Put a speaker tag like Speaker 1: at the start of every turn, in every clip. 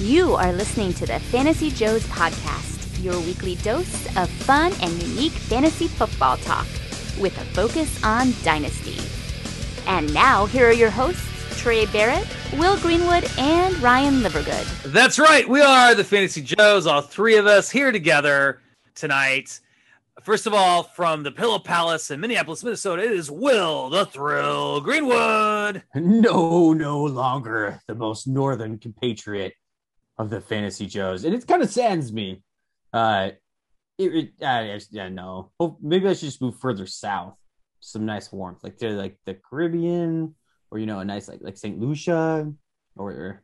Speaker 1: You are listening to the Fantasy Joes podcast, your weekly dose of fun and unique fantasy football talk with a focus on dynasty. And now, here are your hosts, Trey Barrett, Will Greenwood, and Ryan Livergood.
Speaker 2: That's right. We are the Fantasy Joes, all three of us here together tonight. First of all, from the Pillow Palace in Minneapolis, Minnesota, it is Will the Thrill Greenwood.
Speaker 3: No, no longer the most northern compatriot of the Fantasy Joes. And it kind of saddens me. Uh, it, it uh, yeah, no. Oh, maybe I should just move further south. Some nice warmth, like to like the Caribbean, or you know, a nice like like Saint Lucia, or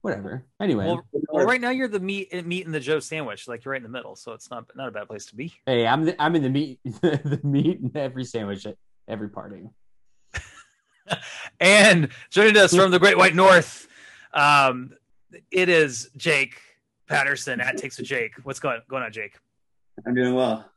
Speaker 3: whatever. Anyway,
Speaker 2: well, well, right now you're the meat meat in the Joe sandwich, like you're right in the middle, so it's not not a bad place to be.
Speaker 3: Hey, I'm the, I'm in the meat the meat in every sandwich at every party.
Speaker 2: and joining us from the Great White North, um, it is Jake Patterson at Takes with Jake. What's going going on, Jake?
Speaker 4: I'm doing well.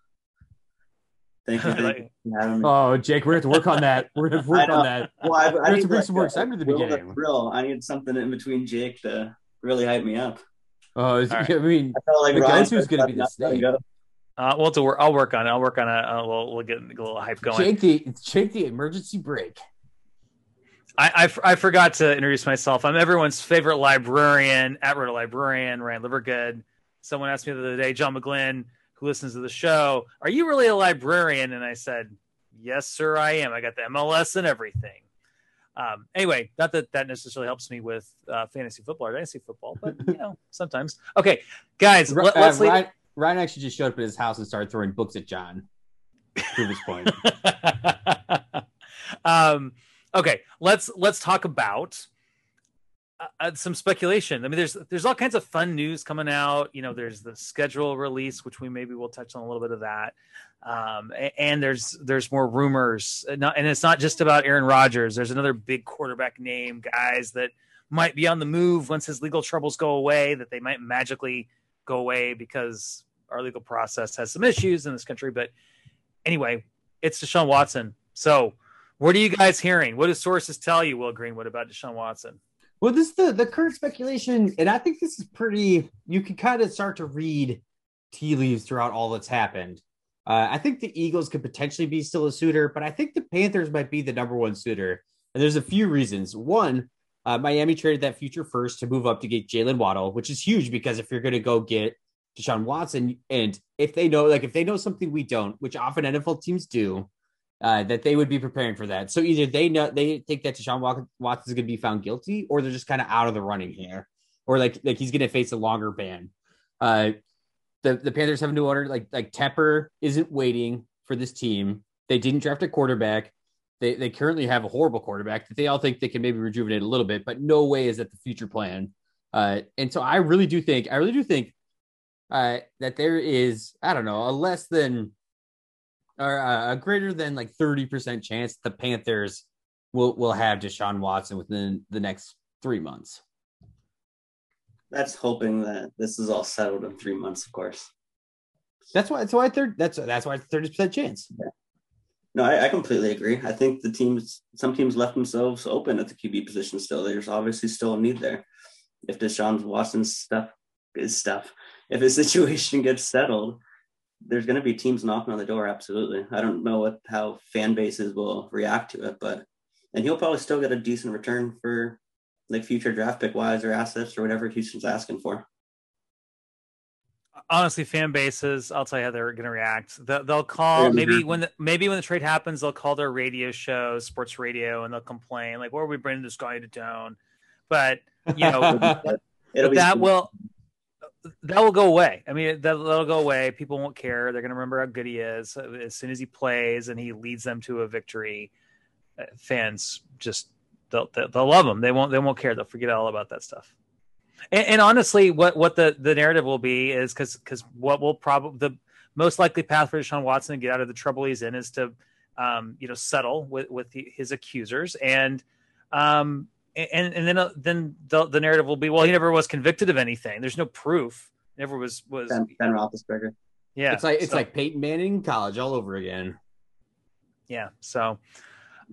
Speaker 4: Thank you. Thank
Speaker 3: you oh, Jake, we're going to work on that. We're going to work on that. Well, I, I need to bring some more excitement at the beginning.
Speaker 4: Real, I need something in between Jake to really hype me up.
Speaker 3: Oh, right. I mean, I felt like the who's going to be the snake.
Speaker 2: Uh, we'll to work. I'll work on it. I'll work on it. Uh, we'll, we'll get a little hype going.
Speaker 3: Jake the Jake the emergency brake.
Speaker 2: I, I, I, forgot to introduce myself. I'm everyone's favorite librarian, at Roto Librarian, Ryan Livergood. Someone asked me the other day, John McGlynn, who listens to the show, are you really a librarian? And I said, yes, sir, I am. I got the MLS and everything. Um, anyway, not that that necessarily helps me with uh, fantasy football or dynasty football, but you know, sometimes. Okay, guys, let, us
Speaker 3: uh, Ryan, Ryan, actually just showed up at his house and started throwing books at John. Prove his point.
Speaker 2: um, okay, let's let's talk about uh, uh, some speculation. I mean, there's there's all kinds of fun news coming out. You know, there's the schedule release, which we maybe will touch on a little bit of that. Um, and there's there's more rumors, and it's not just about Aaron Rodgers. There's another big quarterback name, guys that might be on the move once his legal troubles go away. That they might magically go away because our legal process has some issues in this country. But anyway, it's Deshaun Watson. So what are you guys hearing? What do sources tell you, Will Greenwood, about Deshaun Watson?
Speaker 3: Well, this is the the current speculation, and I think this is pretty. You can kind of start to read tea leaves throughout all that's happened. Uh, I think the Eagles could potentially be still a suitor, but I think the Panthers might be the number one suitor. And there's a few reasons. One, uh, Miami traded that future first to move up to get Jalen Waddle, which is huge because if you're going to go get Deshaun Watson, and if they know, like if they know something we don't, which often NFL teams do, uh, that they would be preparing for that. So either they know they think that Deshaun Watson is going to be found guilty, or they're just kind of out of the running here, or like like he's going to face a longer ban. Uh, the the Panthers have a new owner. Like like Tepper isn't waiting for this team. They didn't draft a quarterback. They they currently have a horrible quarterback that they all think they can maybe rejuvenate a little bit, but no way is that the future plan. Uh, and so I really do think I really do think uh, that there is I don't know a less than or uh, a greater than like 30% chance the Panthers will will have Deshaun Watson within the next three months.
Speaker 4: That's hoping that this is all settled in three months, of course.
Speaker 3: That's why. That's why third. That's that's why thirty percent chance.
Speaker 4: Yeah. No, I, I, completely agree. I think the teams, some teams left themselves open at the QB position. Still, there's obviously still a need there. If Deshaun Watson's stuff is stuff, if his situation gets settled, there's going to be teams knocking on the door. Absolutely. I don't know what how fan bases will react to it, but and he'll probably still get a decent return for like future draft pick wise or assets or whatever Houston's asking for.
Speaker 2: Honestly, fan bases, I'll tell you how they're going to react. They'll call maybe when the, maybe when the trade happens, they'll call their radio shows, sports radio, and they'll complain like, "Where are we bringing this guy to town?" But you know, that will that will go away. I mean, that, will go away. People won't care. They're going to remember how good he is as soon as he plays and he leads them to a victory. Uh, fans just they'll, they'll love him. They won't they won't care. They'll forget all about that stuff. And, and honestly, what what the the narrative will be is because because what will probably the most likely path for Deshaun Watson to get out of the trouble he's in is to um, you know settle with with the, his accusers and um, and and then uh, then the, the narrative will be well he never was convicted of anything there's no proof never was was
Speaker 4: Ben, ben Roethlisberger
Speaker 3: yeah it's like it's so, like Peyton Manning college all over again
Speaker 2: yeah so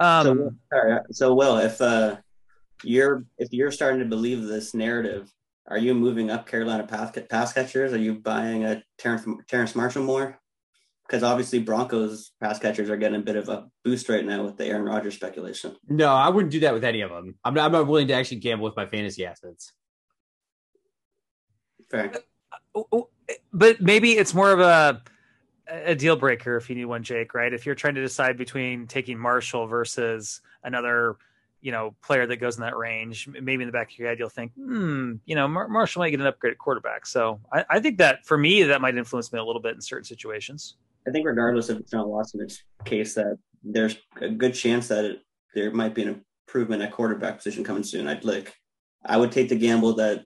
Speaker 2: um
Speaker 4: so, so Will if uh you're if you're starting to believe this narrative are you moving up Carolina pass, pass catchers? Are you buying a Terrace, Terrace Marshall more? Because obviously Broncos pass catchers are getting a bit of a boost right now with the Aaron Rodgers speculation.
Speaker 3: No, I wouldn't do that with any of them. I'm not, I'm not willing to actually gamble with my fantasy assets.
Speaker 4: Fair.
Speaker 2: Uh, but maybe it's more of a a deal breaker if you need one, Jake. Right? If you're trying to decide between taking Marshall versus another you know player that goes in that range, maybe in the back of your head you'll think, hmm, you know, Mar- Marshall might get an upgrade at quarterback. So I, I, think that for me that might influence me a little bit in certain situations.
Speaker 4: I think regardless if it's not Watson's case, that there's a good chance that it, there might be an improvement at quarterback position coming soon. I'd like, I would take the gamble that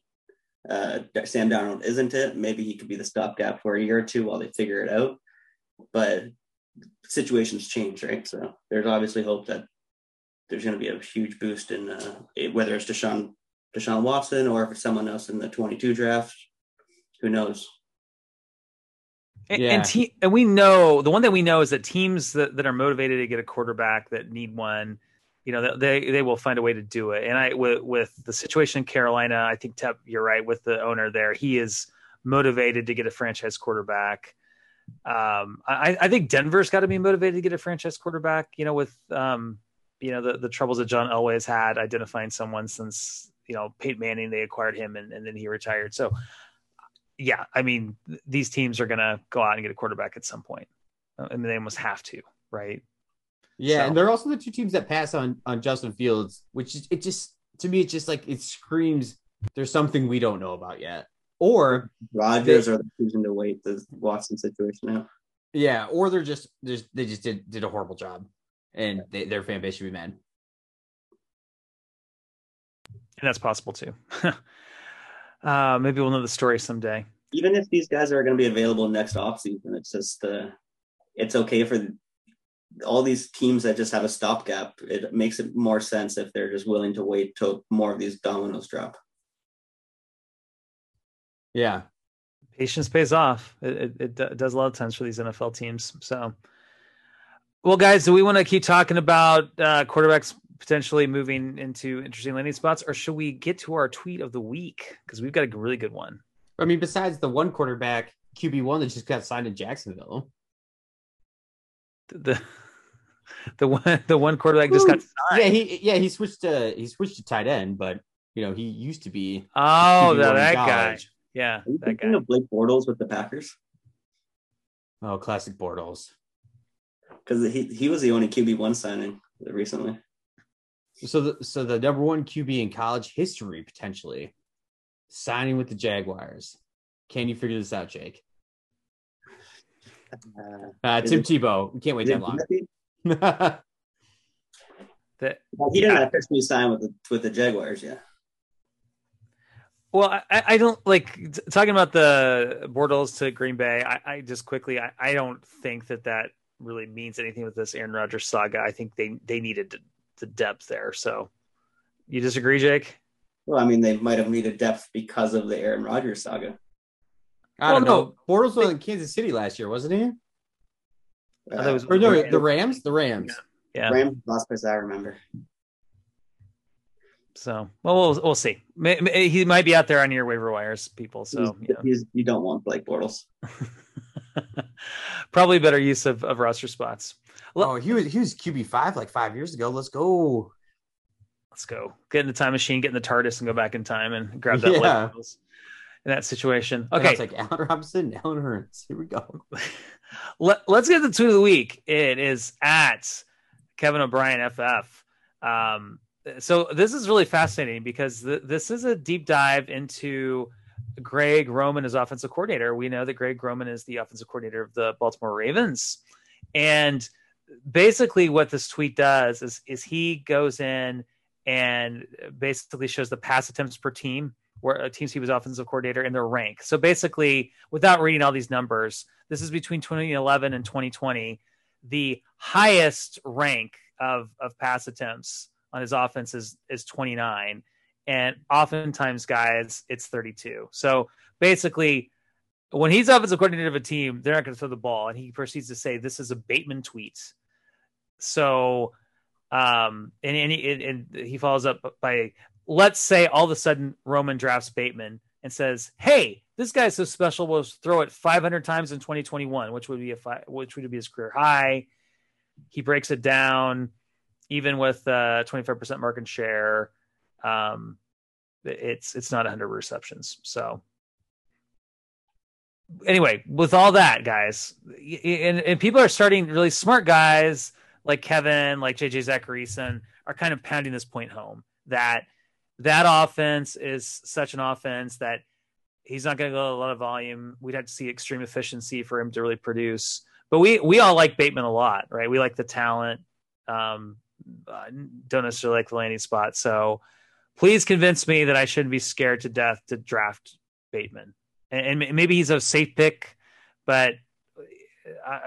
Speaker 4: uh, Sam Darnold isn't it. Maybe he could be the stopgap for a year or two while they figure it out. But situations change, right? So there's obviously hope that there's going to be a huge boost in uh, whether it's Deshaun Deshaun Watson or if it's someone else in the 22 draft. Who knows?
Speaker 2: And, yeah. and, te- and we know the one that we know is that teams that, that are motivated to get a quarterback that need one, you know, they they will find a way to do it. And I with with the situation in Carolina, I think Tep, you're right with the owner there. He is motivated to get a franchise quarterback. Um, I, I think Denver's got to be motivated to get a franchise quarterback. You know, with um, you know the, the troubles that John Elway has had identifying someone since you know Peyton Manning they acquired him and, and then he retired. So yeah, I mean th- these teams are gonna go out and get a quarterback at some point. Uh, I mean they almost have to, right?
Speaker 3: Yeah, so. and they're also the two teams that pass on on Justin Fields, which is it just to me it's just like it screams there's something we don't know about yet. Or
Speaker 4: Rodgers they, are choosing to wait the Watson situation out.
Speaker 3: Yeah, or they're just just they just did did a horrible job and they, their fan base should be mad.
Speaker 2: And that's possible too. uh, maybe we'll know the story someday.
Speaker 4: Even if these guys are going to be available next offseason, it's just uh, it's okay for all these teams that just have a stopgap. It makes it more sense if they're just willing to wait till more of these dominoes drop.
Speaker 3: Yeah,
Speaker 2: patience pays off. It, it, it, does a lot of times for these NFL teams. So well, guys, do we want to keep talking about uh, quarterbacks potentially moving into interesting landing spots, or should we get to our tweet of the week? Because we've got a really good one.
Speaker 3: I mean, besides the one quarterback QB one that just got signed in Jacksonville,
Speaker 2: the the one the one quarterback just got signed.
Speaker 3: Yeah, he yeah he switched to he switched to tight end, but you know he used to be
Speaker 2: oh that, that guy. Yeah, Are
Speaker 4: that guy. Of Blake Bortles with the Packers.
Speaker 3: Oh, classic Bortles
Speaker 4: because he he was the only QB one signing recently.
Speaker 3: So the so the number one QB in college history potentially signing with the Jaguars. Can you figure this out, Jake? Uh, uh, Tim it, Tebow. We can't wait that long.
Speaker 2: that,
Speaker 4: well, he didn't officially sign with the with the Jaguars, yeah.
Speaker 2: Well, I, I don't like talking about the Bortles to Green Bay. I, I just quickly, I, I don't think that that really means anything with this Aaron Rodgers saga. I think they they needed the depth there. So, you disagree, Jake?
Speaker 4: Well, I mean, they might have needed depth because of the Aaron Rodgers saga.
Speaker 3: I don't well, know. No. Bortles was in Kansas City last year, wasn't he? Uh, was, or no, the Rams. The Rams.
Speaker 2: Yeah. yeah.
Speaker 4: Rams last place I remember.
Speaker 2: So, well, we'll, we'll see. He might be out there on your waiver wires, people. So,
Speaker 4: he's, you, he's, you don't want Blake Bortles.
Speaker 2: Probably better use of, of roster spots.
Speaker 3: oh, he was he was QB five like five years ago. Let's go.
Speaker 2: Let's go. Get in the time machine, get in the TARDIS, and go back in time and grab that yeah. in that situation. Okay,
Speaker 3: it's like Allen Robinson, Allen Hurns. Here we go.
Speaker 2: Let, us get the tweet of the week. It is at Kevin O'Brien FF. Um, so this is really fascinating because th- this is a deep dive into Greg Roman is offensive coordinator. We know that Greg Roman is the offensive coordinator of the Baltimore Ravens. And basically what this tweet does is is he goes in and basically shows the pass attempts per team where uh, teams he was offensive coordinator in their rank. So basically, without reading all these numbers, this is between 2011 and 2020. The highest rank of of pass attempts on his offense is, is 29 and oftentimes guys it's 32 so basically when he's offensive coordinator of a team they're not going to throw the ball and he proceeds to say this is a bateman tweet so um and, and, he, and he follows up by let's say all of a sudden roman drafts bateman and says, "Hey, this guy's so special. We'll throw it 500 times in 2021, which would be a fi- which would be his career high." He breaks it down, even with uh, 25% market share. Um, it's it's not 100 receptions. So anyway, with all that, guys, and, and people are starting really smart guys like Kevin, like JJ Zachariason are kind of pounding this point home that that offense is such an offense that he's not going to go a lot of volume. We'd have to see extreme efficiency for him to really produce. But we we all like Bateman a lot, right? We like the talent. Um, uh, don't necessarily like the landing spot. So please convince me that I shouldn't be scared to death to draft Bateman. And, and maybe he's a safe pick, but uh,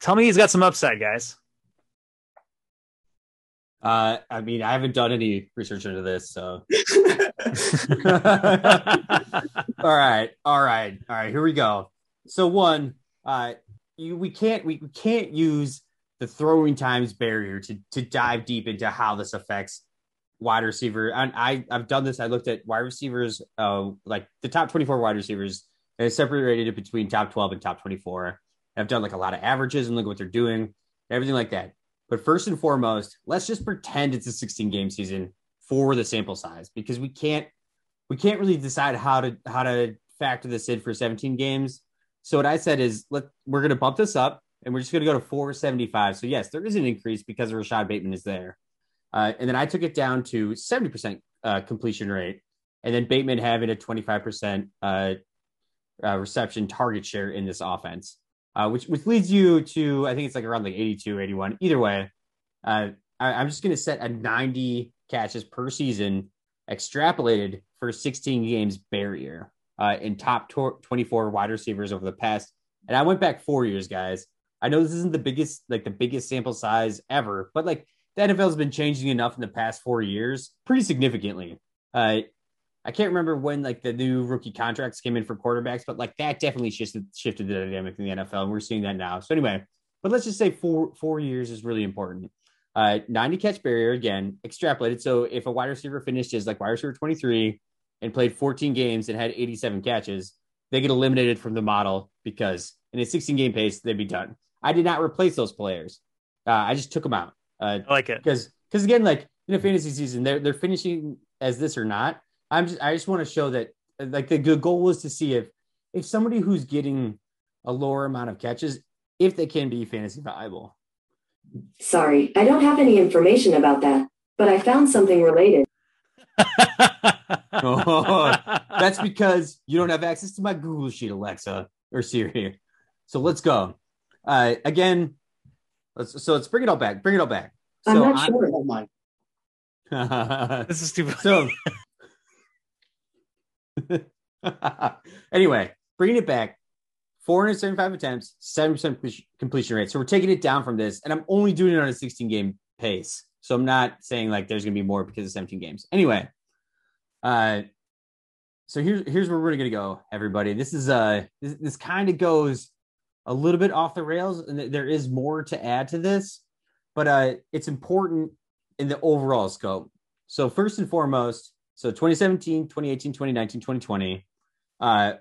Speaker 2: tell me he's got some upside, guys.
Speaker 3: Uh, I mean, I haven't done any research into this, so. all right, all right, all right. Here we go. So one, uh, you, we can't we can't use the throwing times barrier to to dive deep into how this affects wide receiver. And I I've done this. I looked at wide receivers, uh, like the top twenty four wide receivers, and separated it between top twelve and top twenty four. I've done like a lot of averages and look at what they're doing, everything like that. But first and foremost, let's just pretend it's a 16 game season for the sample size because we can't we can't really decide how to how to factor this in for 17 games. So what I said is let we're gonna bump this up and we're just gonna go to 475. So yes, there is an increase because Rashod Bateman is there. Uh, and then I took it down to 70% uh, completion rate, and then Bateman having a 25% uh, uh, reception target share in this offense uh, which which leads you to I think it's like around like 82, 81. Either way, uh, I, am just going to set a 90 catches per season extrapolated for 16 games barrier in top 24 wide receivers over the past. And I went back four years, guys. I know this isn't the biggest like the biggest sample size ever, but like the NFL has been changing enough in the past four years, pretty significantly. Uh, I can't remember when like the new rookie contracts came in for quarterbacks, but like that definitely shifted shifted the dynamic in the NFL, and we're seeing that now. So anyway, but let's just say four four years is really important. Uh, 90 catch barrier again, extrapolated. So if a wide receiver finished as like wide receiver 23 and played 14 games and had 87 catches, they get eliminated from the model because in a 16 game pace they'd be done. I did not replace those players. Uh, I just took them out.
Speaker 2: Uh, I like it
Speaker 3: because because again, like in a fantasy season, they're they're finishing as this or not. I'm just I just want to show that like the good goal was to see if if somebody who's getting a lower amount of catches if they can be fantasy viable.
Speaker 5: Sorry, I don't have any information about that, but I found something related.
Speaker 3: oh, that's because you don't have access to my Google Sheet, Alexa or Siri. So let's go. Uh, again, let's so let's bring it all back. Bring it all back.
Speaker 5: I'm
Speaker 3: so
Speaker 5: not sure. Oh
Speaker 3: my.
Speaker 2: this is stupid.
Speaker 3: So anyway, bringing it back 475 attempts, 7% completion rate. So we're taking it down from this, and I'm only doing it on a 16 game pace. So I'm not saying like there's going to be more because of 17 games. Anyway, uh, so here's here's where we're going to go, everybody. This is uh this, this kind of goes a little bit off the rails, and there is more to add to this, but uh, it's important in the overall scope. So first and foremost, so 2017, 2018, 2019, 2020, uh,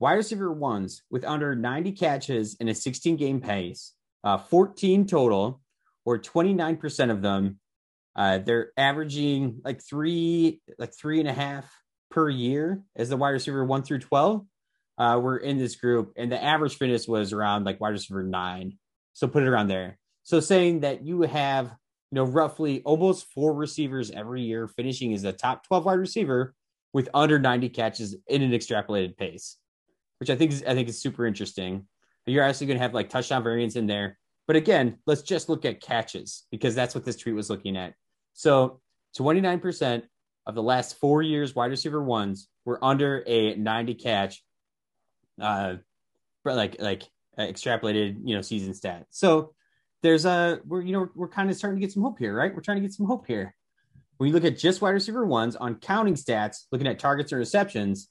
Speaker 3: wide receiver ones with under 90 catches in a 16 game pace, uh, 14 total, or 29% of them. Uh, they're averaging like three, like three and a half per year as the wide receiver one through 12. Uh, we're in this group, and the average fitness was around like wide receiver nine. So put it around there. So saying that you have you know, roughly almost four receivers every year finishing as a top 12 wide receiver with under 90 catches in an extrapolated pace, which I think is I think is super interesting. You're actually going to have like touchdown variance in there. But again, let's just look at catches because that's what this tweet was looking at. So 29% of the last four years wide receiver ones were under a 90 catch, uh, like like extrapolated, you know, season stat. So there's a we're you know we're kind of starting to get some hope here, right? We're trying to get some hope here. When you look at just wide receiver ones on counting stats, looking at targets and receptions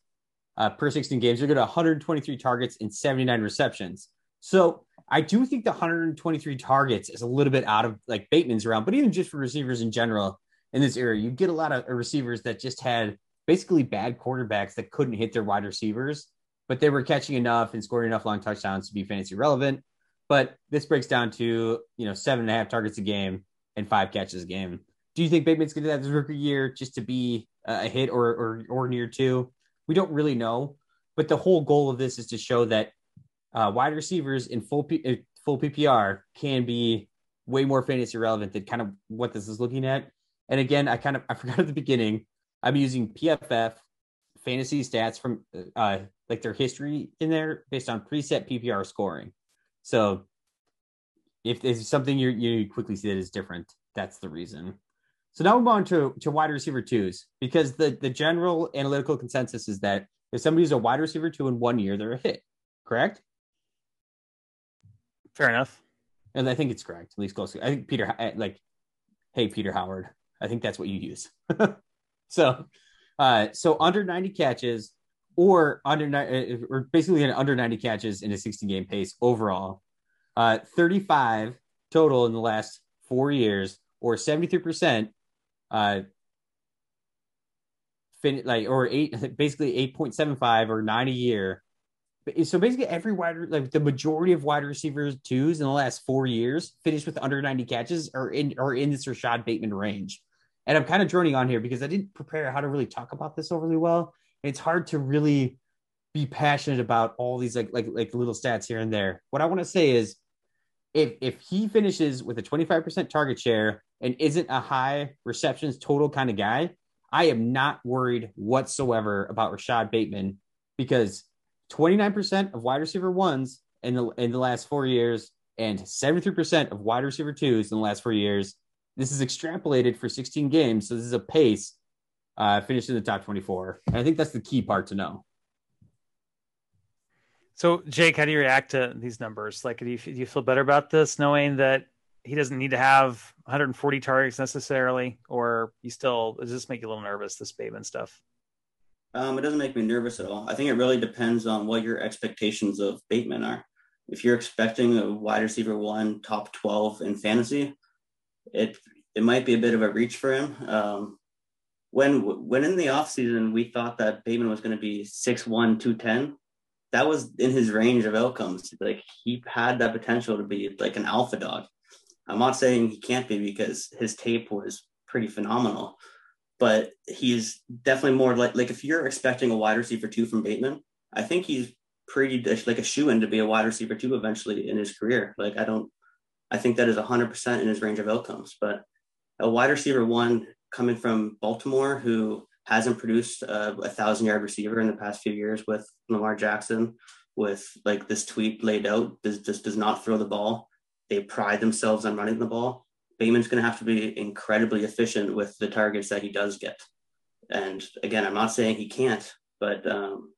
Speaker 3: uh, per 16 games, you're going to 123 targets and 79 receptions. So I do think the 123 targets is a little bit out of like Bateman's around, but even just for receivers in general in this area, you get a lot of receivers that just had basically bad quarterbacks that couldn't hit their wide receivers, but they were catching enough and scoring enough long touchdowns to be fantasy relevant. But this breaks down to you know seven and a half targets a game and five catches a game. Do you think Bateman's going to have this rookie year just to be a hit or or or near two? We don't really know, but the whole goal of this is to show that uh, wide receivers in full P- uh, full PPR can be way more fantasy relevant than kind of what this is looking at. And again, I kind of I forgot at the beginning. I'm using PFF fantasy stats from uh, like their history in there based on preset PPR scoring. So if there's something you you quickly see that is different, that's the reason. So now we move on to, to wide receiver twos because the, the general analytical consensus is that if somebody's a wide receiver two in one year, they're a hit. Correct?
Speaker 2: Fair enough.
Speaker 3: And I think it's correct, at least close. I think Peter, like, hey, Peter Howard, I think that's what you use. so, uh, so under 90 catches or under, uh, or basically an under 90 catches in a 16 game pace overall, uh, 35 total in the last four years, or 73% uh, fin- like or eight basically 8.75 or nine a year. So basically, every wide like the majority of wide receivers twos in the last four years finished with under 90 catches are in are in this Rashod Bateman range. And I'm kind of droning on here because I didn't prepare how to really talk about this overly well. It's hard to really be passionate about all these like like like little stats here and there. What I want to say is if if he finishes with a 25% target share and isn't a high receptions total kind of guy, I am not worried whatsoever about Rashod Bateman because 29% of wide receiver ones in the in the last four years and 73% of wide receiver twos in the last four years. This is extrapolated for 16 games, so this is a pace uh, finished in the top 24. And I think that's the key part to know.
Speaker 2: So, Jake, how do you react to these numbers? Like, do you, do you feel better about this, knowing that he doesn't need to have 140 targets necessarily, or you still does this make you a little nervous? This Bateman stuff.
Speaker 4: Um, it doesn't make me nervous at all. I think it really depends on what your expectations of Bateman are. If you're expecting a wide receiver one, top 12 in fantasy, it it might be a bit of a reach for him. Um, when when in the offseason we thought that Bateman was going to be 6'1, 210, that was in his range of outcomes. Like he had that potential to be like an alpha dog. I'm not saying he can't be because his tape was pretty phenomenal, but he's definitely more like like if you're expecting a wide receiver two from Bateman, I think he's pretty like a shoe in to be a wide receiver two eventually in his career. Like I don't, I think that is 100% in his range of outcomes. But a wide receiver one coming from Baltimore who hasn't produced a, a thousand yard receiver in the past few years with Lamar Jackson, with like this tweet laid out, this just does not throw the ball. They pride themselves on running the ball. Bateman's going to have to be incredibly efficient with the targets that he does get. And again, I'm not saying he can't, but um,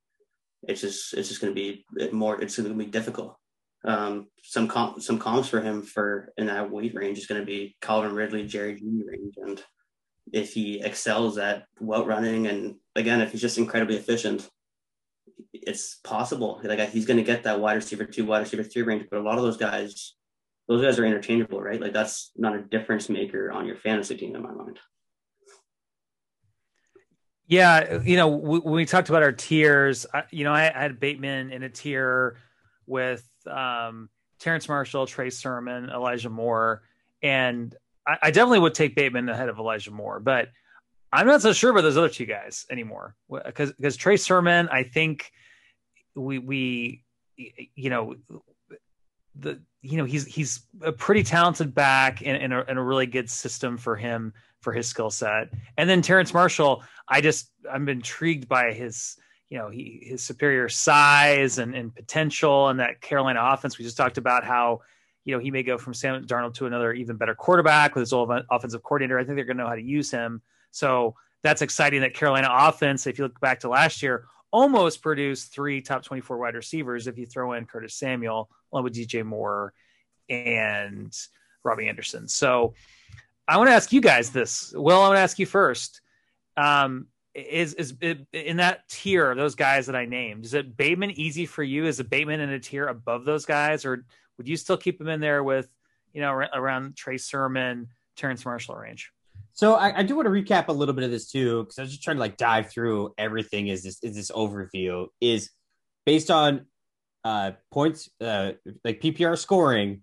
Speaker 4: it's just it's just going to be more. It's going to be difficult. Um, some comp, some comps for him for in that weight range is going to be Calvin Ridley, Jerry Jeudy range, and if he excels at route running and again if he's just incredibly efficient it's possible. Like he's going to get that wide receiver two wide receiver three range but a lot of those guys those guys are interchangeable right? Like that's not a difference maker on your fantasy team in my mind.
Speaker 2: Yeah you know when we talked about our tiers you know i, had bateman in a tier with um terrace marshall trey sermon elijah moore and I, I definitely would take Bateman ahead of Elijah Moore, but I'm not so sure about those other two guys anymore. Because because Trey Sermon, I think we we you know the you know he's he's a pretty talented back in, in, a, a really good system for him for his skill set. And then Terrence Marshall, I just I'm intrigued by his you know he his superior size and, and potential and that Carolina offense. We just talked about how you know, he may go from Sam Darnold to another even better quarterback with his old offensive coordinator. I think they're going to know how to use him. So that's exciting that Carolina offense, if you look back to last year, almost produced three top 24 wide receivers if you throw in Curtis Samuel along with DJ Moore and Robbie Anderson. So I want to ask you guys this. Well, I want to ask you first. Um, is is in that tier of those guys that I named? Is it Bateman easy for you? Is it Bateman in a tier above those guys, or would you still keep him in there with, you know, around Trey Sermon, Terrence Marshall range?
Speaker 3: So I, I, do want to recap a little bit of this too, because I was just trying to like dive through everything. Is this is this overview is based on uh points uh like PPR scoring.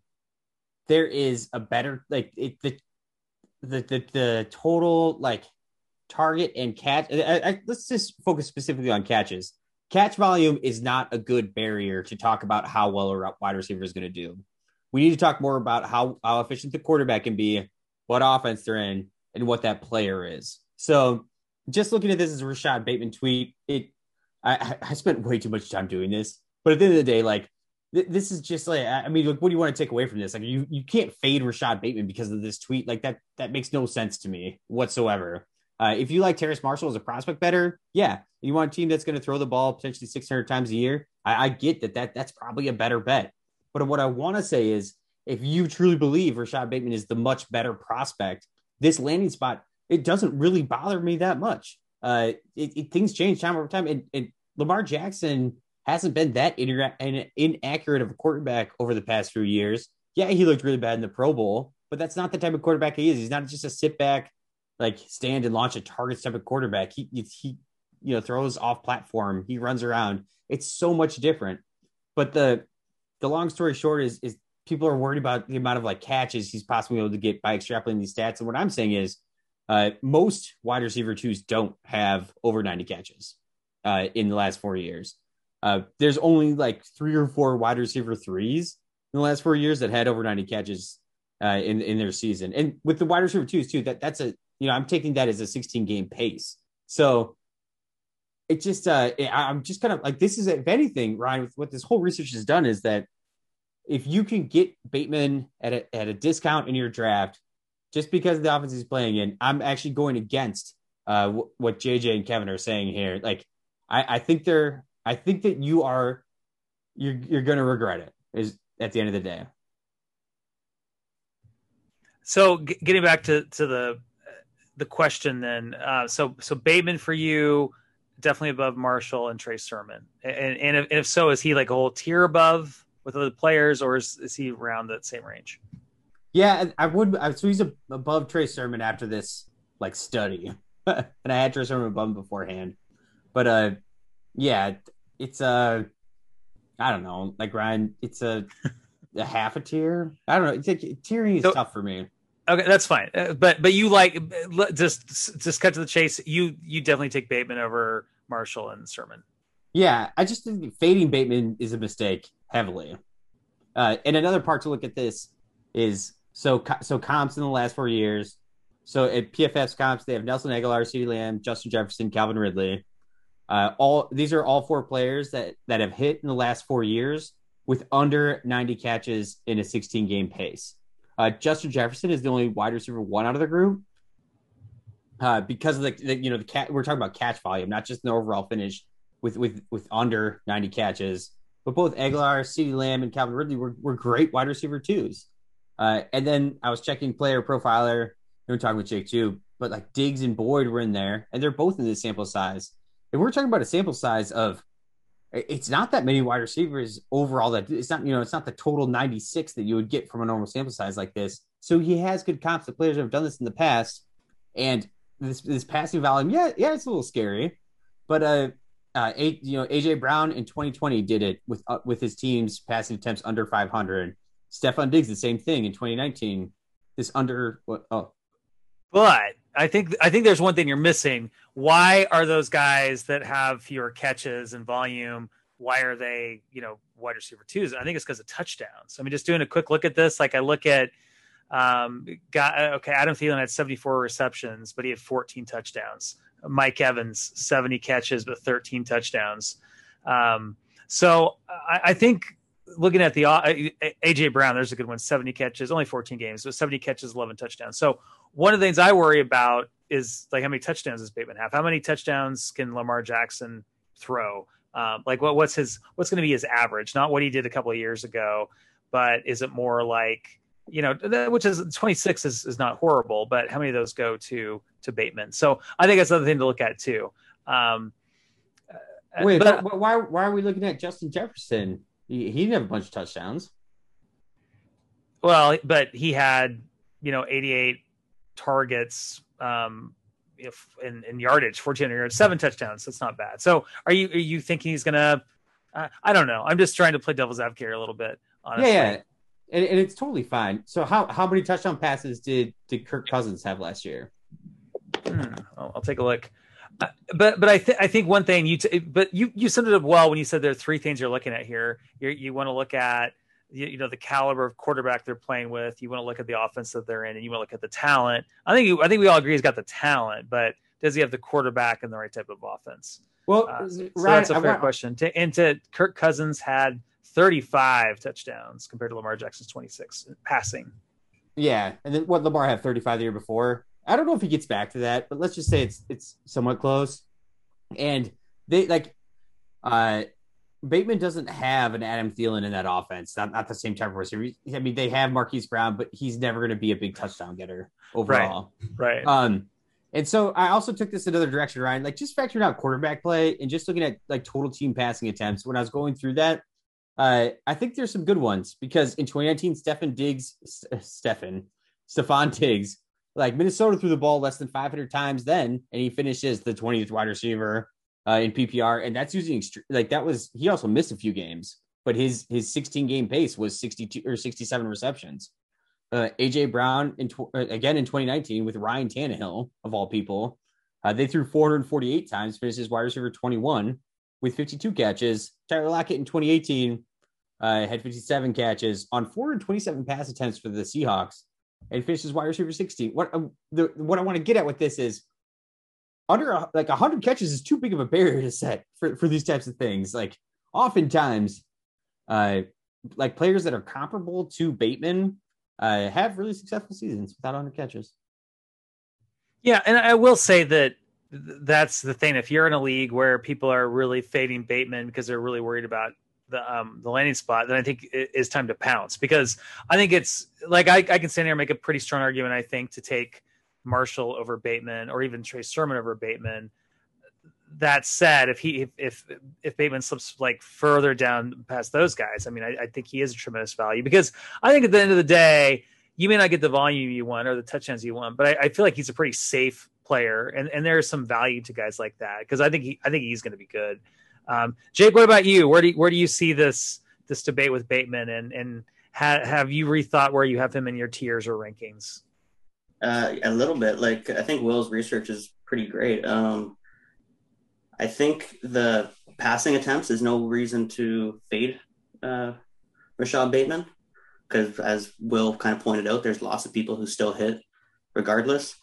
Speaker 3: There is a better like it, the, the the the total like target and catch. I, I, let's just focus specifically on catches. Catch volume is not a good barrier to talk about how well a wide receiver is going to do. We need to talk more about how how efficient the quarterback can be, what offense they're in, and what that player is. So just looking at this as a Rashod Bateman tweet, it I, I spent way too much time doing this, but at the end of the day, like th- this is just like I mean, like, what do you want to take away from this? Like you you can't fade Rashod Bateman because of this tweet. Like that that makes no sense to me whatsoever. Uh, if you like Terrace Marshall as a prospect better, yeah, you want a team that's going to throw the ball potentially 600 times a year. I, I get that, that that's probably a better bet. But what I want to say is, if you truly believe Rashod Bateman is the much better prospect, this landing spot, it doesn't really bother me that much. Uh, it, it, things change time over time, and, and Lamar Jackson hasn't been that inaccurate of a quarterback over the past few years. Yeah, he looked really bad in the Pro Bowl, but that's not the type of quarterback he is. He's not just a sit back, like stand and launch a target type of quarterback. He he you know throws off platform. He runs around. It's so much different. But the the long story short is is people are worried about the amount of like catches he's possibly able to get by extrapolating these stats. And what I'm saying is, uh, most wide receiver twos don't have over 90 catches uh, in the last four years. Uh, there's only like three or four wide receiver threes in the last four years that had over 90 catches uh, in in their season. And with the wide receiver twos too, that that's a you know I'm taking that as a 16 game pace. So it just uh, I'm just kind of like this is if anything, Ryan, what this whole research has done is that if you can get Bateman at a, at a discount in your draft, just because of the offense he's playing in, I'm actually going against uh, w- what JJ and Kevin are saying here. Like, I, I think they're, I think that you are, you're, you're going to regret it. Is at the end of the day.
Speaker 2: So, g- getting back to to the the question, then, uh, so so Bateman for you, definitely above Marshall and Trey Sermon, and and if, if so, is he like a whole tier above? with other players, or is, is he around that same range?
Speaker 3: Yeah, I would. So he's above Trey Sermon after this like study, and I had Trey Sermon above him beforehand. But uh, yeah, it's a, uh, I don't know, like Ryan, it's a, a half a tier. I don't know. It's like, tiering is so, tough for me.
Speaker 2: Okay, that's fine. Uh, but but you like just just cut to the chase. You you definitely take Bateman over Marshall and Sermon.
Speaker 3: Yeah, I just think fading Bateman is a mistake heavily. Uh, and another part to look at this is so so comps in the last four years. So at PFF's comps, they have Nelson Agholor, CeeDee Lamb, Justin Jefferson, Calvin Ridley. Uh, all these are all four players that that have hit in the last four years with under 90 catches in a 16 game pace. Uh, Justin Jefferson is the only wide receiver one out of the group uh, because of the, the, you know the cat. We're talking about catch volume, not just the overall finish with with with under 90 catches. But both Agholor, CeeDee Lamb, and Calvin Ridley were, were great wide receiver twos. Uh, and then I was checking player profiler. We were talking with Jake too, but like Diggs and Boyd were in there, and they're both in the sample size. And we're talking about a sample size of it's not that many wide receivers overall that it's not you know it's not the total 96 that you would get from a normal sample size like this so he has good comps the players have done this in the past and this this passing volume yeah yeah it's a little scary but uh uh, a, you know, AJ Brown in 2020 did it with uh, with his team's passing attempts under 500. Stefon Diggs the same thing in 2019. This under what? Oh,
Speaker 2: but I think I think there's one thing you're missing. Why are those guys that have fewer catches and volume? Why are they, you know, wide receiver twos? I think it's because of touchdowns. I mean, just doing a quick look at this, like I look at, um, got okay, Adam Thielen had 74 receptions, but he had 14 touchdowns. Mike Evans, 70 catches, but 13 touchdowns. Um, so I, I, think looking at the uh, AJ Brown, there's a good one, 70 catches, only 14 games, but 70 catches, 11 touchdowns. So one of the things I worry about is like how many touchdowns does Bateman have? How many touchdowns can Lamar Jackson throw? Um, like what, what's his what's going to be his average? Not what he did a couple of years ago, but is it more like you know, which is 26 is, is not horrible, but how many of those go to to Bateman? So I think that's another thing to look at too. Um,
Speaker 3: uh, Wait, but, but, why why are we looking at Justin Jefferson? He, he didn't have a bunch of touchdowns.
Speaker 2: Well, but he had you know 88 targets, um, if in, in yardage, 1400 yards, seven touchdowns. That's not bad. So are you are you thinking he's gonna? Uh, I don't know. I'm just trying to play devil's advocate a little bit. Honestly.
Speaker 3: Yeah, yeah. And, and, it's totally fine. So how how many touchdown passes did did Kirk Cousins have last year?
Speaker 2: Hmm, I'll, I'll, take a look. Uh, but but I think I think one thing you t- but you you summed it up well when you said there are three things you're looking at here. you you want to look at you, you, know the caliber of quarterback they're playing with. You want to look at the offense that they're in, and you want to look at the talent. I think I think we all agree he's got the talent, but does he have the quarterback and the right type of offense?
Speaker 3: Well,
Speaker 2: uh, so that's a fair question. To, and to Kirk Cousins had 35 touchdowns compared to Lamar Jackson's 26 passing.
Speaker 3: Yeah, and then what Lamar had 35 the year before. I don't know if he gets back to that, but let's just say it's it's somewhat close. And they like uh Bateman doesn't have an Adam Thielen in that offense. Not, not the same type of receiver. I mean, they have Marquise Brown, but he's never going to be a big touchdown getter overall.
Speaker 2: Right. right.
Speaker 3: Um, and so I also took this another direction, Ryan. Like just factoring out quarterback play and just looking at like total team passing attempts. When I was going through that, uh, I think there's some good ones because in 2019, Stefon Diggs, Stefon, Stefon Diggs, like Minnesota threw the ball less than 500 times then, and he finishes the 20th wide receiver uh, in PPR, and that's using like that was he also missed a few games, but his his 16 game pace was 62 or 67 receptions. Uh, AJ Brown in tw- uh, again in 2019 with Ryan Tannehill of all people, uh, they threw 448 times, finished as wide receiver 21 with 52 catches. Tyler Lockett in 2018 uh, had 57 catches on 427 pass attempts for the Seahawks and finished as wide receiver 16. What um, the, what I want to get at with this is under a, like 100 catches is too big of a barrier to set for, for these types of things. Like oftentimes, uh, like players that are comparable to Bateman uh, have really successful seasons without 100 catches.
Speaker 2: Yeah, and I will say that that's the thing. If you're in a league where people are really fading Bateman because they're really worried about the um, the landing spot, then I think it is time to pounce because I think it's like I, I can stand here and make a pretty strong argument. I think to take Marshall over Bateman or even Trey Sermon over Bateman. That said, if he if if Bateman slips like further down past those guys, I mean, I, I think he is a tremendous value because I think at the end of the day, you may not get the volume you want or the touchdowns you want, but I, I feel like he's a pretty safe player, and and there's some value to guys like that because I think he I think he's going to be good. Um, Jake, what about you? Where do you, where do you see this this debate with Bateman, and and ha, have you rethought where you have him in your tiers or rankings?
Speaker 4: Uh, a little bit. Like I think Will's research is pretty great. Um, I think the passing attempts is no reason to fade uh, Rashod Bateman because, as Will kind of pointed out, there's lots of people who still hit regardless.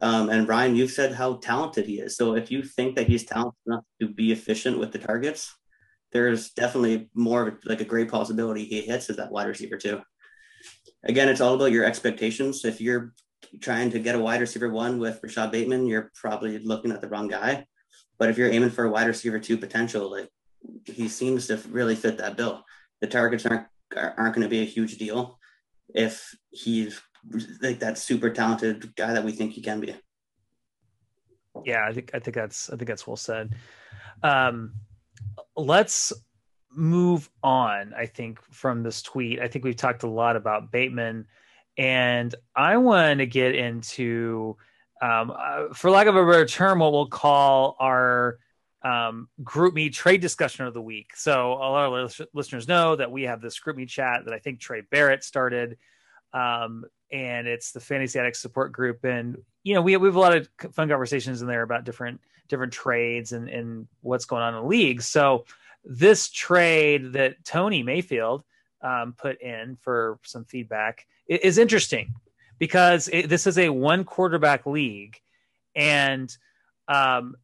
Speaker 4: Um, and Ryan, you've said how talented he is. So if you think that he's talented enough to be efficient with the targets, there's definitely more of like a great possibility he hits as that wide receiver too. Again, it's all about your expectations. If you're trying to get a wide receiver one with Rashod Bateman, you're probably looking at the wrong guy. But if you're aiming for a wide receiver two potential, like he seems to really fit that bill. The targets aren't aren't going to be a huge deal if he's like that super talented guy that we think he can be.
Speaker 2: Yeah, I think I think that's I think that's well said. Um, let's move on. I think from this tweet, I think we've talked a lot about Bateman and I want to get into, um, uh, for lack of a better term, what we'll call our um, GroupMe trade discussion of the week. So a lot of listeners know that we have this GroupMe chat that I think Trey Barrett started, um, and it's the Fantasy Addict support group. And you know, we we have a lot of fun conversations in there about different different trades and and what's going on in the league. So this trade that Tony Mayfield um, put in for some feedback is interesting because it, this is a one quarterback league, and um,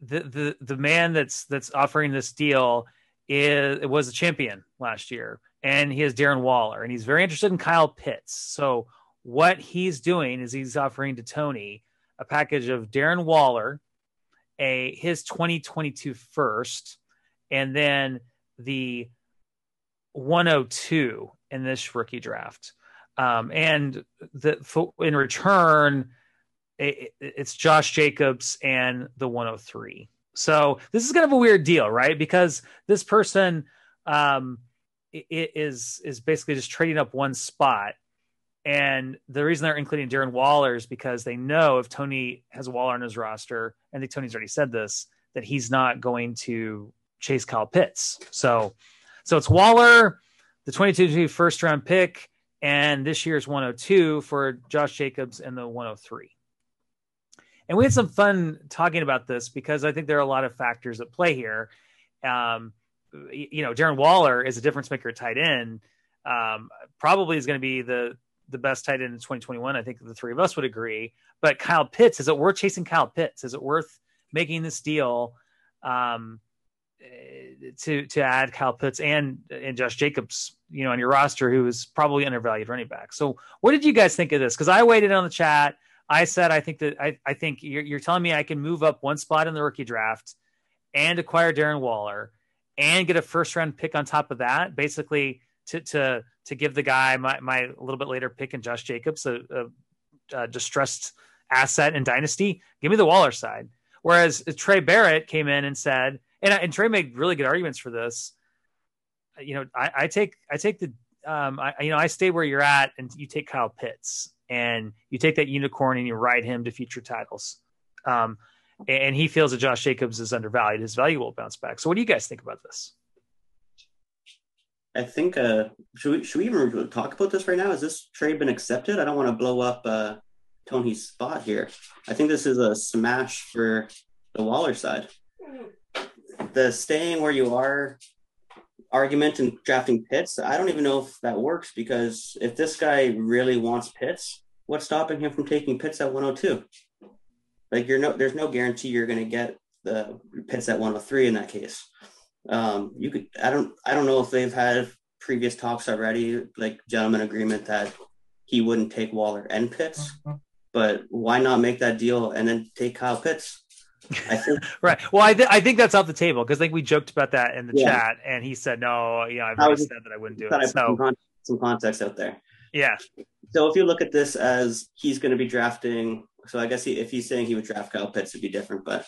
Speaker 2: the the the man that's that's offering this deal is was a champion last year, and he has Darren Waller, and he's very interested in Kyle Pitts. So what he's doing is he's offering to Tony a package of Darren Waller, a his 2022 first, and then the 102 in this rookie draft. Um, and the in return, it, it's Josh Jacobs and the 103. So this is kind of a weird deal, right? Because this person um, is is basically just trading up one spot, And the reason they're including Darren Waller is because they know if Tony has Waller on his roster, I think Tony's already said this, that he's not going to chase Kyle Pitts. So, so it's Waller, the 22 first round pick, and this year's 102 for Josh Jacobs and the 103. And we had some fun talking about this because I think there are a lot of factors at play here. Um, you know, Darren Waller is a difference maker tight end. Um, probably is going to be the the best tight end in 2021. I think the three of us would agree. But Kyle Pitts, is it worth chasing Kyle Pitts? Is it worth making this deal um, to to add Kyle Pitts and and Josh Jacobs, you know, on your roster, who is probably undervalued running back? So, what did you guys think of this? Because I waited on the chat. I said I think that I, I think you're, you're telling me I can move up one spot in the rookie draft and acquire Darren Waller and get a first round pick on top of that, basically to to to give the guy my, my a little bit later pick and Josh Jacobs a, a, a, distressed asset in dynasty. Give me the Waller side. Whereas Trey Barrett came in and said, and, and Trey made really good arguments for this. You know, I, I take I take the um, I, you know I stay where you're at, and you take Kyle Pitts, and you take that unicorn and you ride him to future titles. Um, and he feels that Josh Jacobs is undervalued. His value will bounce back. So, what do you guys think about this?
Speaker 4: I think uh, should we should we even talk about this right now? Has this trade been accepted? I don't want to blow up uh, Tony's spot here. I think this is a smash for the Waller side. The staying where you are argument and drafting Pitts, I don't even know if that works because if this guy really wants Pitts, what's stopping him from taking Pitts at 102? Like you're no, there's no guarantee you're going to get the Pitts at 103 in that case. Um, you could I don't I don't know if they've had previous talks already, like gentleman agreement that he wouldn't take Waller and Pitts, mm-hmm. but why not make that deal and then take Kyle Pitts?
Speaker 2: I think right. Well, I, th- I think that's off the table because I think we joked about that in the yeah. chat, and he said no. Yeah, I've already said that I wouldn't do it. So
Speaker 4: some, some context out there.
Speaker 2: Yeah.
Speaker 4: So if you look at this as he's going to be drafting, so I guess he, if he's saying he would draft Kyle Pitts, it'd be different. But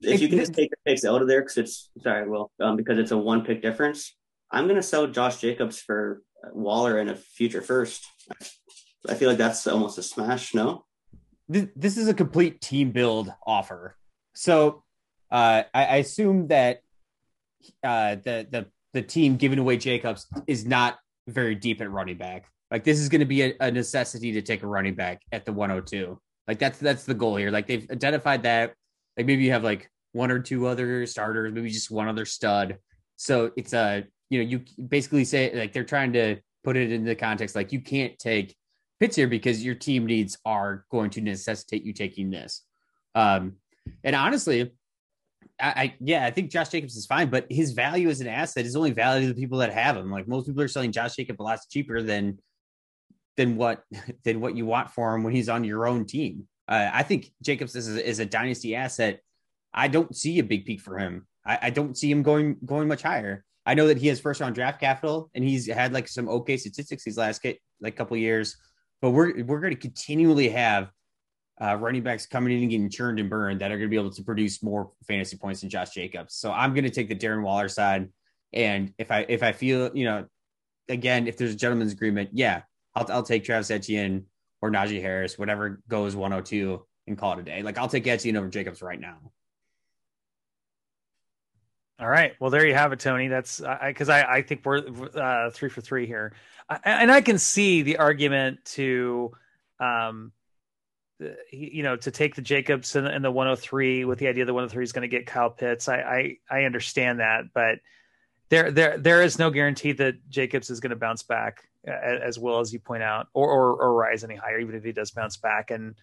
Speaker 4: if you can just take the picks out of there because it's sorry, well, um, because it's a one pick difference, I'm going to sell Josh Jacobs for Waller in a future first. I feel like that's almost a smash. No,
Speaker 3: this is a complete team build offer. So uh, I, I, assume that uh, the the the team giving away Jacobs is not very deep at running back. Like this is going to be a, a necessity to take a running back at the 102. Like that's that's the goal here. Like they've identified that like maybe you have like one or two other starters, maybe just one other stud. So it's a you know you basically say like they're trying to put it in the context like you can't take Pitts here because your team needs are going to necessitate you taking this. Um, and honestly, I, I, yeah, I think Josh Jacobs is fine, but his value as an asset is only value to the people that have him. Like most people are selling Josh Jacobs a lot cheaper than than what than what you want for him when he's on your own team. Uh, I think Jacobs is a, is a dynasty asset. I don't see a big peak for him. I, I, don't see him going going much higher. I know that he has first round draft capital and he's had like some okay statistics these last like couple years, but we're we're going to continually have uh, running backs coming in and getting churned and burned that are going to be able to produce more fantasy points than Josh Jacobs. So I'm going to take the Darren Waller side, and if I if I feel you know, again, if there's a gentleman's agreement, yeah, I'll I'll take Travis Etienne or Najee Harris, whatever goes 102 and call it a day. Like I'll take Etienne over Jacobs right now.
Speaker 2: All right. Well, there you have it, Tony. That's because I, I, I, think we're uh, three for three here, I, and I can see the argument to, um, you know, to take the Jacobs and, and the 103 with the idea that 103 is going to get Kyle Pitts. I, I I understand that, but there there there is no guarantee that Jacobs is going to bounce back as well as you point out, or, or, or rise any higher, even if he does bounce back. And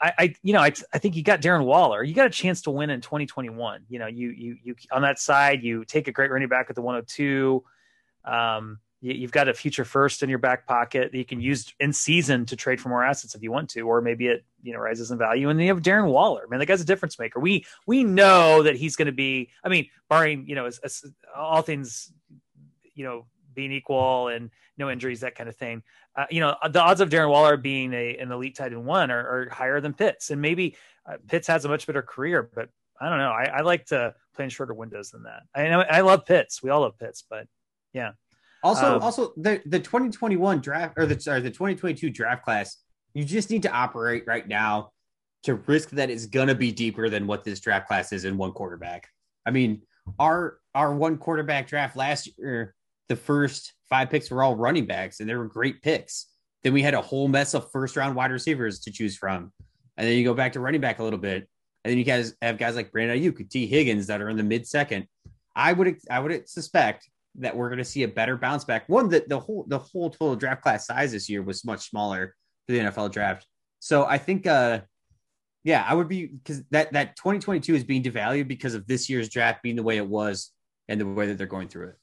Speaker 2: I, I you know, I, I think you got Darren Waller. You got a chance to win in 2021. You know, you you you on that side, you take a great running back at the 102. Um, you, have got a future first in your back pocket that you can use in season to trade for more assets if you want to, or maybe it you know rises in value. And then you have Darren Waller. Man, that guy's a difference maker. We we know that he's going to be. I mean, barring you know as, as all things you know being equal and no injuries, that kind of thing. Uh, you know, the odds of Darren Waller being a, an elite tight end one are, are, higher than Pitts, and maybe uh, Pitts has a much better career, but I don't know. I, I like to play in shorter windows than that. I know I love Pitts. We all love Pitts, but yeah.
Speaker 3: Also,
Speaker 2: Um,
Speaker 3: also the the 2021 draft or the sorry the 2022 draft class, you just need to operate right now to risk that it's gonna be deeper than what this draft class is in one quarterback. I mean, our our one quarterback draft last year, the first five picks were all running backs, and they were great picks. Then we had a whole mess of first round wide receivers to choose from, and then you go back to running back a little bit, and then you guys have guys like Brandon Aiyuk, Tee Higgins that are in the mid second. I would I would suspect that we're going to see a better bounce back. One that the whole the whole total draft class size this year was much smaller for the NFL draft. So I think uh yeah, I would be because that that 2022 is being devalued because of this year's draft being the way it was and the way that they're going through it.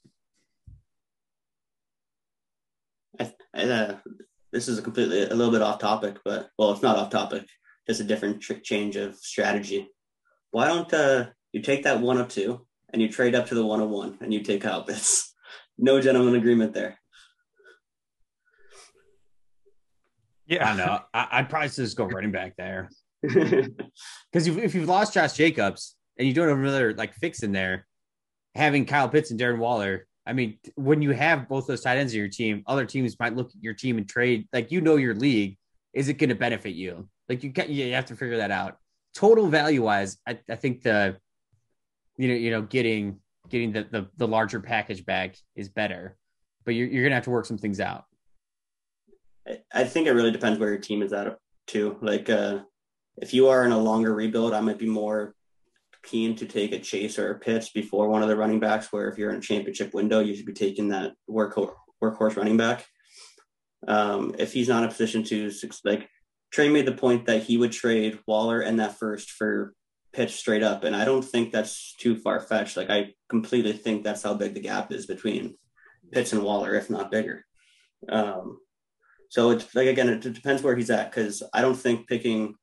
Speaker 4: I, uh, this is a completely a little bit off topic, but well, it's not off topic. Just a different tr- change of strategy. Why don't uh, you take that 102 and you trade up to the 101 and you take Kyle Pitts? No gentleman agreement there.
Speaker 3: Yeah, I know. I, I'd probably just go running back there because if you've lost Josh Jacobs and you don't have another like fix in there, having Kyle Pitts and Darren Waller. I mean, when you have both those tight ends in your team, other teams might look at your team and trade. Like you know your league, is it going to benefit you? Like you got, you have to figure that out. Total value wise, I, I think the you know you know getting getting the, the the larger package back is better, but you're you're gonna have to work some things out.
Speaker 4: I- think it really depends where your team is at too. Like uh, if you are in a longer rebuild, I might be more keen to take a chase or a pitch before one of the running backs. Where if you're in a championship window, you should be taking that workhorse workhorse running back. Um, if he's not in a position to like Trey made the point that he would trade Waller and that first for Pitts straight up, and I don't think that's too far fetched. Like I completely think that's how big the gap is between Pitts and Waller, if not bigger. Um, so it's like again, it depends where he's at because I don't think picking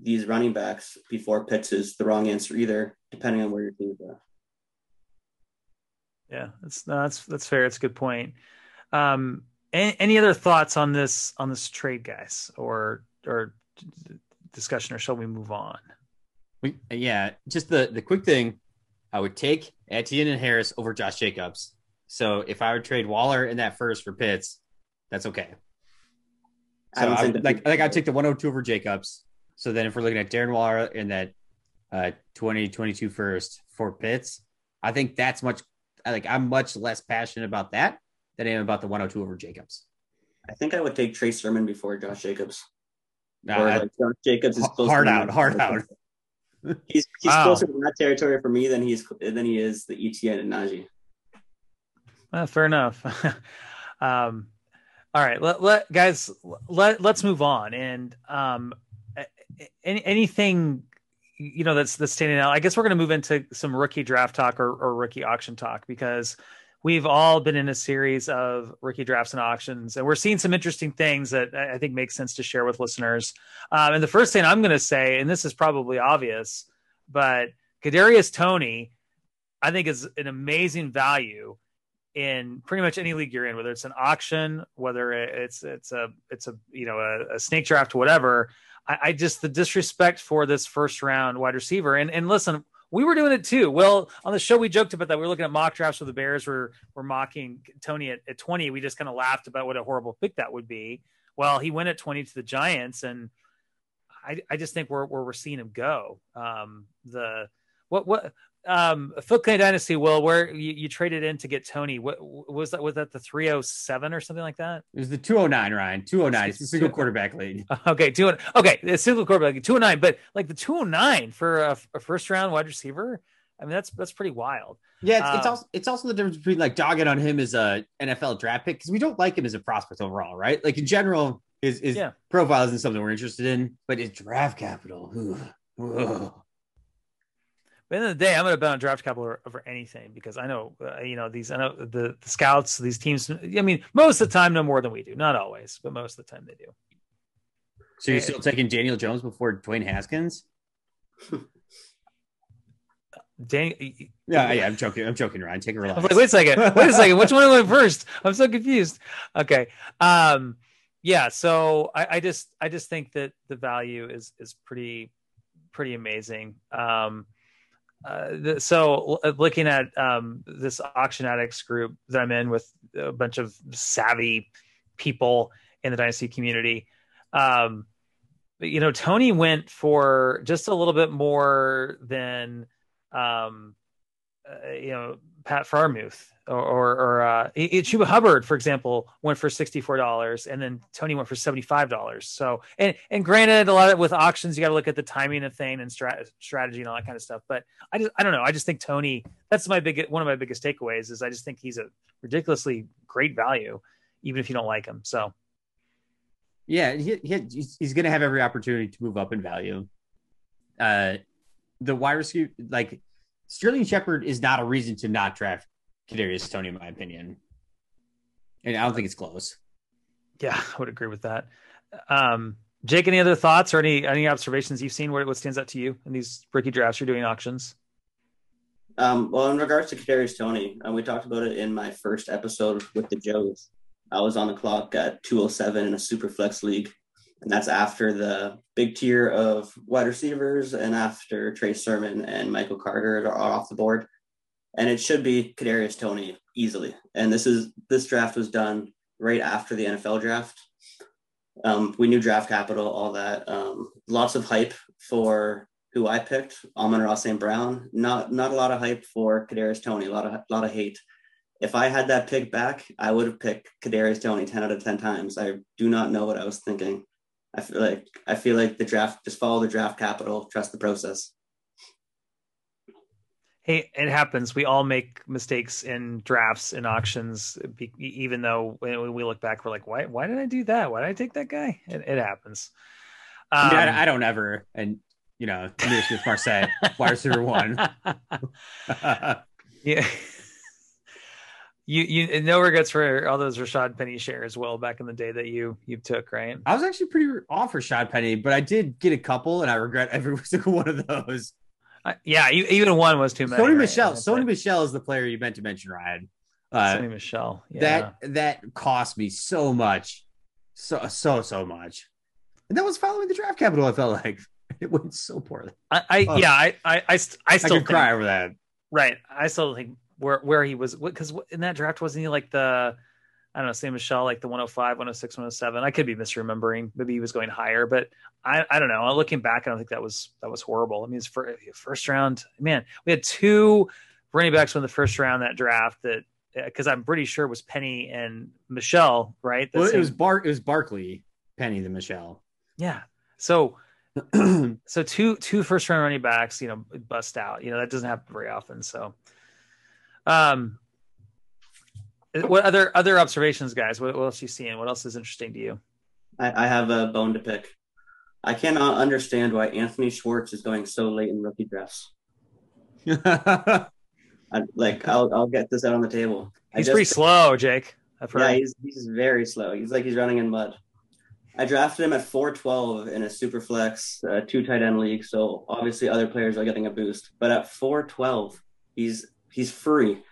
Speaker 4: these running backs before Pitts is the wrong answer either, depending on where your team is at.
Speaker 2: Yeah, that's no, that's that's fair. It's a good point. Um, any, any other thoughts on this on this trade, guys, or or discussion, or shall we move on?
Speaker 3: We, yeah, just the the quick thing, I would take Etienne and Harris over Josh Jacobs. So if I would trade Waller in that first for Pitts, that's okay.
Speaker 4: I
Speaker 3: So
Speaker 4: don't
Speaker 3: I,
Speaker 4: think that-
Speaker 3: like like I'd take the 102 over Jacobs. So then if we're looking at Darren Waller in that uh 2022 first for Pitts, I think that's much like I'm much less passionate about that than I am about the 102 over Jacobs.
Speaker 4: I think I would take Trey Sermon before Josh Jacobs.
Speaker 3: Uh,
Speaker 4: or like Josh Jacobs is
Speaker 3: hard out, hard out.
Speaker 4: He's he's
Speaker 2: Wow.
Speaker 4: closer to that territory for me than he's than he is the Etienne and Najee.
Speaker 2: Uh, fair enough. um, all right, let, let guys let let's move on. And um, any, anything you know that's that's standing out. I guess we're going to move into some rookie draft talk or, or rookie auction talk because we've all been in a series of rookie drafts and auctions, and we're seeing some interesting things that I think make sense to share with listeners. Um, and the first thing I'm going to say, and this is probably obvious, but Kadarius Toney, I think is an amazing value in pretty much any league you're in, whether it's an auction, whether it's it's a it's a you know a, a snake draft, whatever. I, I just the disrespect for this first round wide receiver. And and listen, we were doing it too. Well, on the show we joked about that. We were looking at mock drafts where the Bears were were mocking Toney at, at 20. We just kind of laughed about what a horrible pick that would be. Well, he went at 20 to the Giants, and I, I just think we're where we're seeing him go. Um, the what what um Foot Clan Dynasty, Will, where you, you traded in to get Toney. What was that? Was that the 307 or something like that?
Speaker 3: It was the 209, Ryan. 209. It's a single quarterback league.
Speaker 2: Okay, two okay, the single quarterback, two hundred nine, but like the two hundred nine for a, a first round wide receiver. I mean, that's that's pretty wild.
Speaker 3: Yeah, it's, it's
Speaker 2: Um,
Speaker 3: also it's also the difference between like dogging on him as a NFL draft pick because we don't like him as a prospect overall, right? Like in general, his his
Speaker 2: Yeah.
Speaker 3: profile isn't something we're interested in, but his draft capital. ooh, ooh.
Speaker 2: But at the end of the day, I'm going to bet on draft capital over, over anything because I know, uh, you know, these I know the, the scouts, these teams. I mean, most of the time, no more than we do. Not always, but most of the time they do.
Speaker 3: So you're still taking Daniel Jones before Dwayne Haskins?
Speaker 2: Dang,
Speaker 3: Yeah, yeah, I'm joking. I'm joking, Ryan. Take a relax.
Speaker 2: like, wait a second, wait a second. Which one went first? I'm so confused. Okay. Um, yeah. So I, I just, I just think that the value is, is pretty, pretty amazing. Um, uh, so looking at um, this auction addicts group that I'm in with a bunch of savvy people in the dynasty community, um, you know, Toney went for just a little bit more than, um, uh, you know, Pat Freiermuth or, or, or uh, Chuba Hubbard, for example, went for $64 and then Toney went for $75. So, and, and granted, a lot of with auctions, you got to look at the timing of thing and strat- strategy and all that kind of stuff. But I just, I don't know. I just think Toney, that's my big, one of my biggest takeaways is I just think he's a ridiculously great value, even if you don't like him. So,
Speaker 3: yeah, he, he he's going to have every opportunity to move up in value. Uh, the wide receiver, like Sterling Shepard, is not a reason to not draft Kadarius Toney, in my opinion, and I don't think it's close.
Speaker 2: Yeah, I would agree with that. Um, Jake, any other thoughts or any any observations you've seen? What what stands out to you in these rookie drafts you're doing auctions?
Speaker 4: Um, well, in regards to Kadarius Toney, um, we talked about it in my first episode with the Joes. I was on the clock at 207 in a super flex league. And that's after the big tier of wide receivers and after Trey Sermon and Michael Carter are off the board. And it should be Kadarius Toney easily. And this is this draft was done right after the NFL draft. Um, we knew draft capital, all that. Um, lots of hype for who I picked, Amon-Ra St. Brown. Not not a lot of hype for Kadarius Toney. A lot of a lot of hate if I had that pick back, I would have picked Kadarius Toney 10 out of 10 times. I do not know what I was thinking. I feel like I feel like the draft just follow the draft capital, trust the process.
Speaker 2: Hey, it happens. We all make mistakes in drafts and auctions, even though when we look back, we're like, why, why did I do that? Why did I take that guy? It, it happens.
Speaker 3: Um, I, I, don't ever. And, you know, Smith-Marsette, wide receiver one.
Speaker 2: yeah you you no regrets for all those Rashaad Penny shares well back in the day that you you took right.
Speaker 3: I was actually pretty off Rashaad Penny, but I did get a couple, and I regret every single one of those.
Speaker 2: Uh, yeah, even one was too many.
Speaker 3: Sony right? Michel. Sony Michel is the player you meant to mention, Ryan.
Speaker 2: Uh, Sony Michel.
Speaker 3: Yeah. That that cost me so much, so so so much, and that was following the draft capital. I felt like it went so poorly.
Speaker 2: I, I oh. yeah, I I I, I still I
Speaker 3: could cry over that.
Speaker 2: Right, I still think where where he was because in that draft wasn't he like the I don't know, Sam Michel like the 105, 106, 107. I could be misremembering. Maybe he was going higher, but I, I don't know. Uh, looking back, I don't think that was that was horrible. I mean, his first, first round, man, we had two running backs in the first round that draft that uh, because I'm pretty sure it was Penny and Michel, right?
Speaker 3: well, same... it was Bar it was Barkley, Penny, the Michel.
Speaker 2: Yeah. So so two two first round running backs, you know, bust out. You know, that doesn't happen very often. So um, what other other observations, guys? What, what else you seeing? What else is interesting to you?
Speaker 4: I, I have a bone to pick. I cannot understand why Anthony Schwartz is going so late in rookie drafts. I, like I'll I'll get this out on the table.
Speaker 2: He's just, pretty slow, Jake.
Speaker 4: Yeah, he's he's very slow. He's like he's running in mud. I drafted him at 412 in a super flex, uh, two tight end league. So obviously other players are getting a boost. But at 412, he's He's free.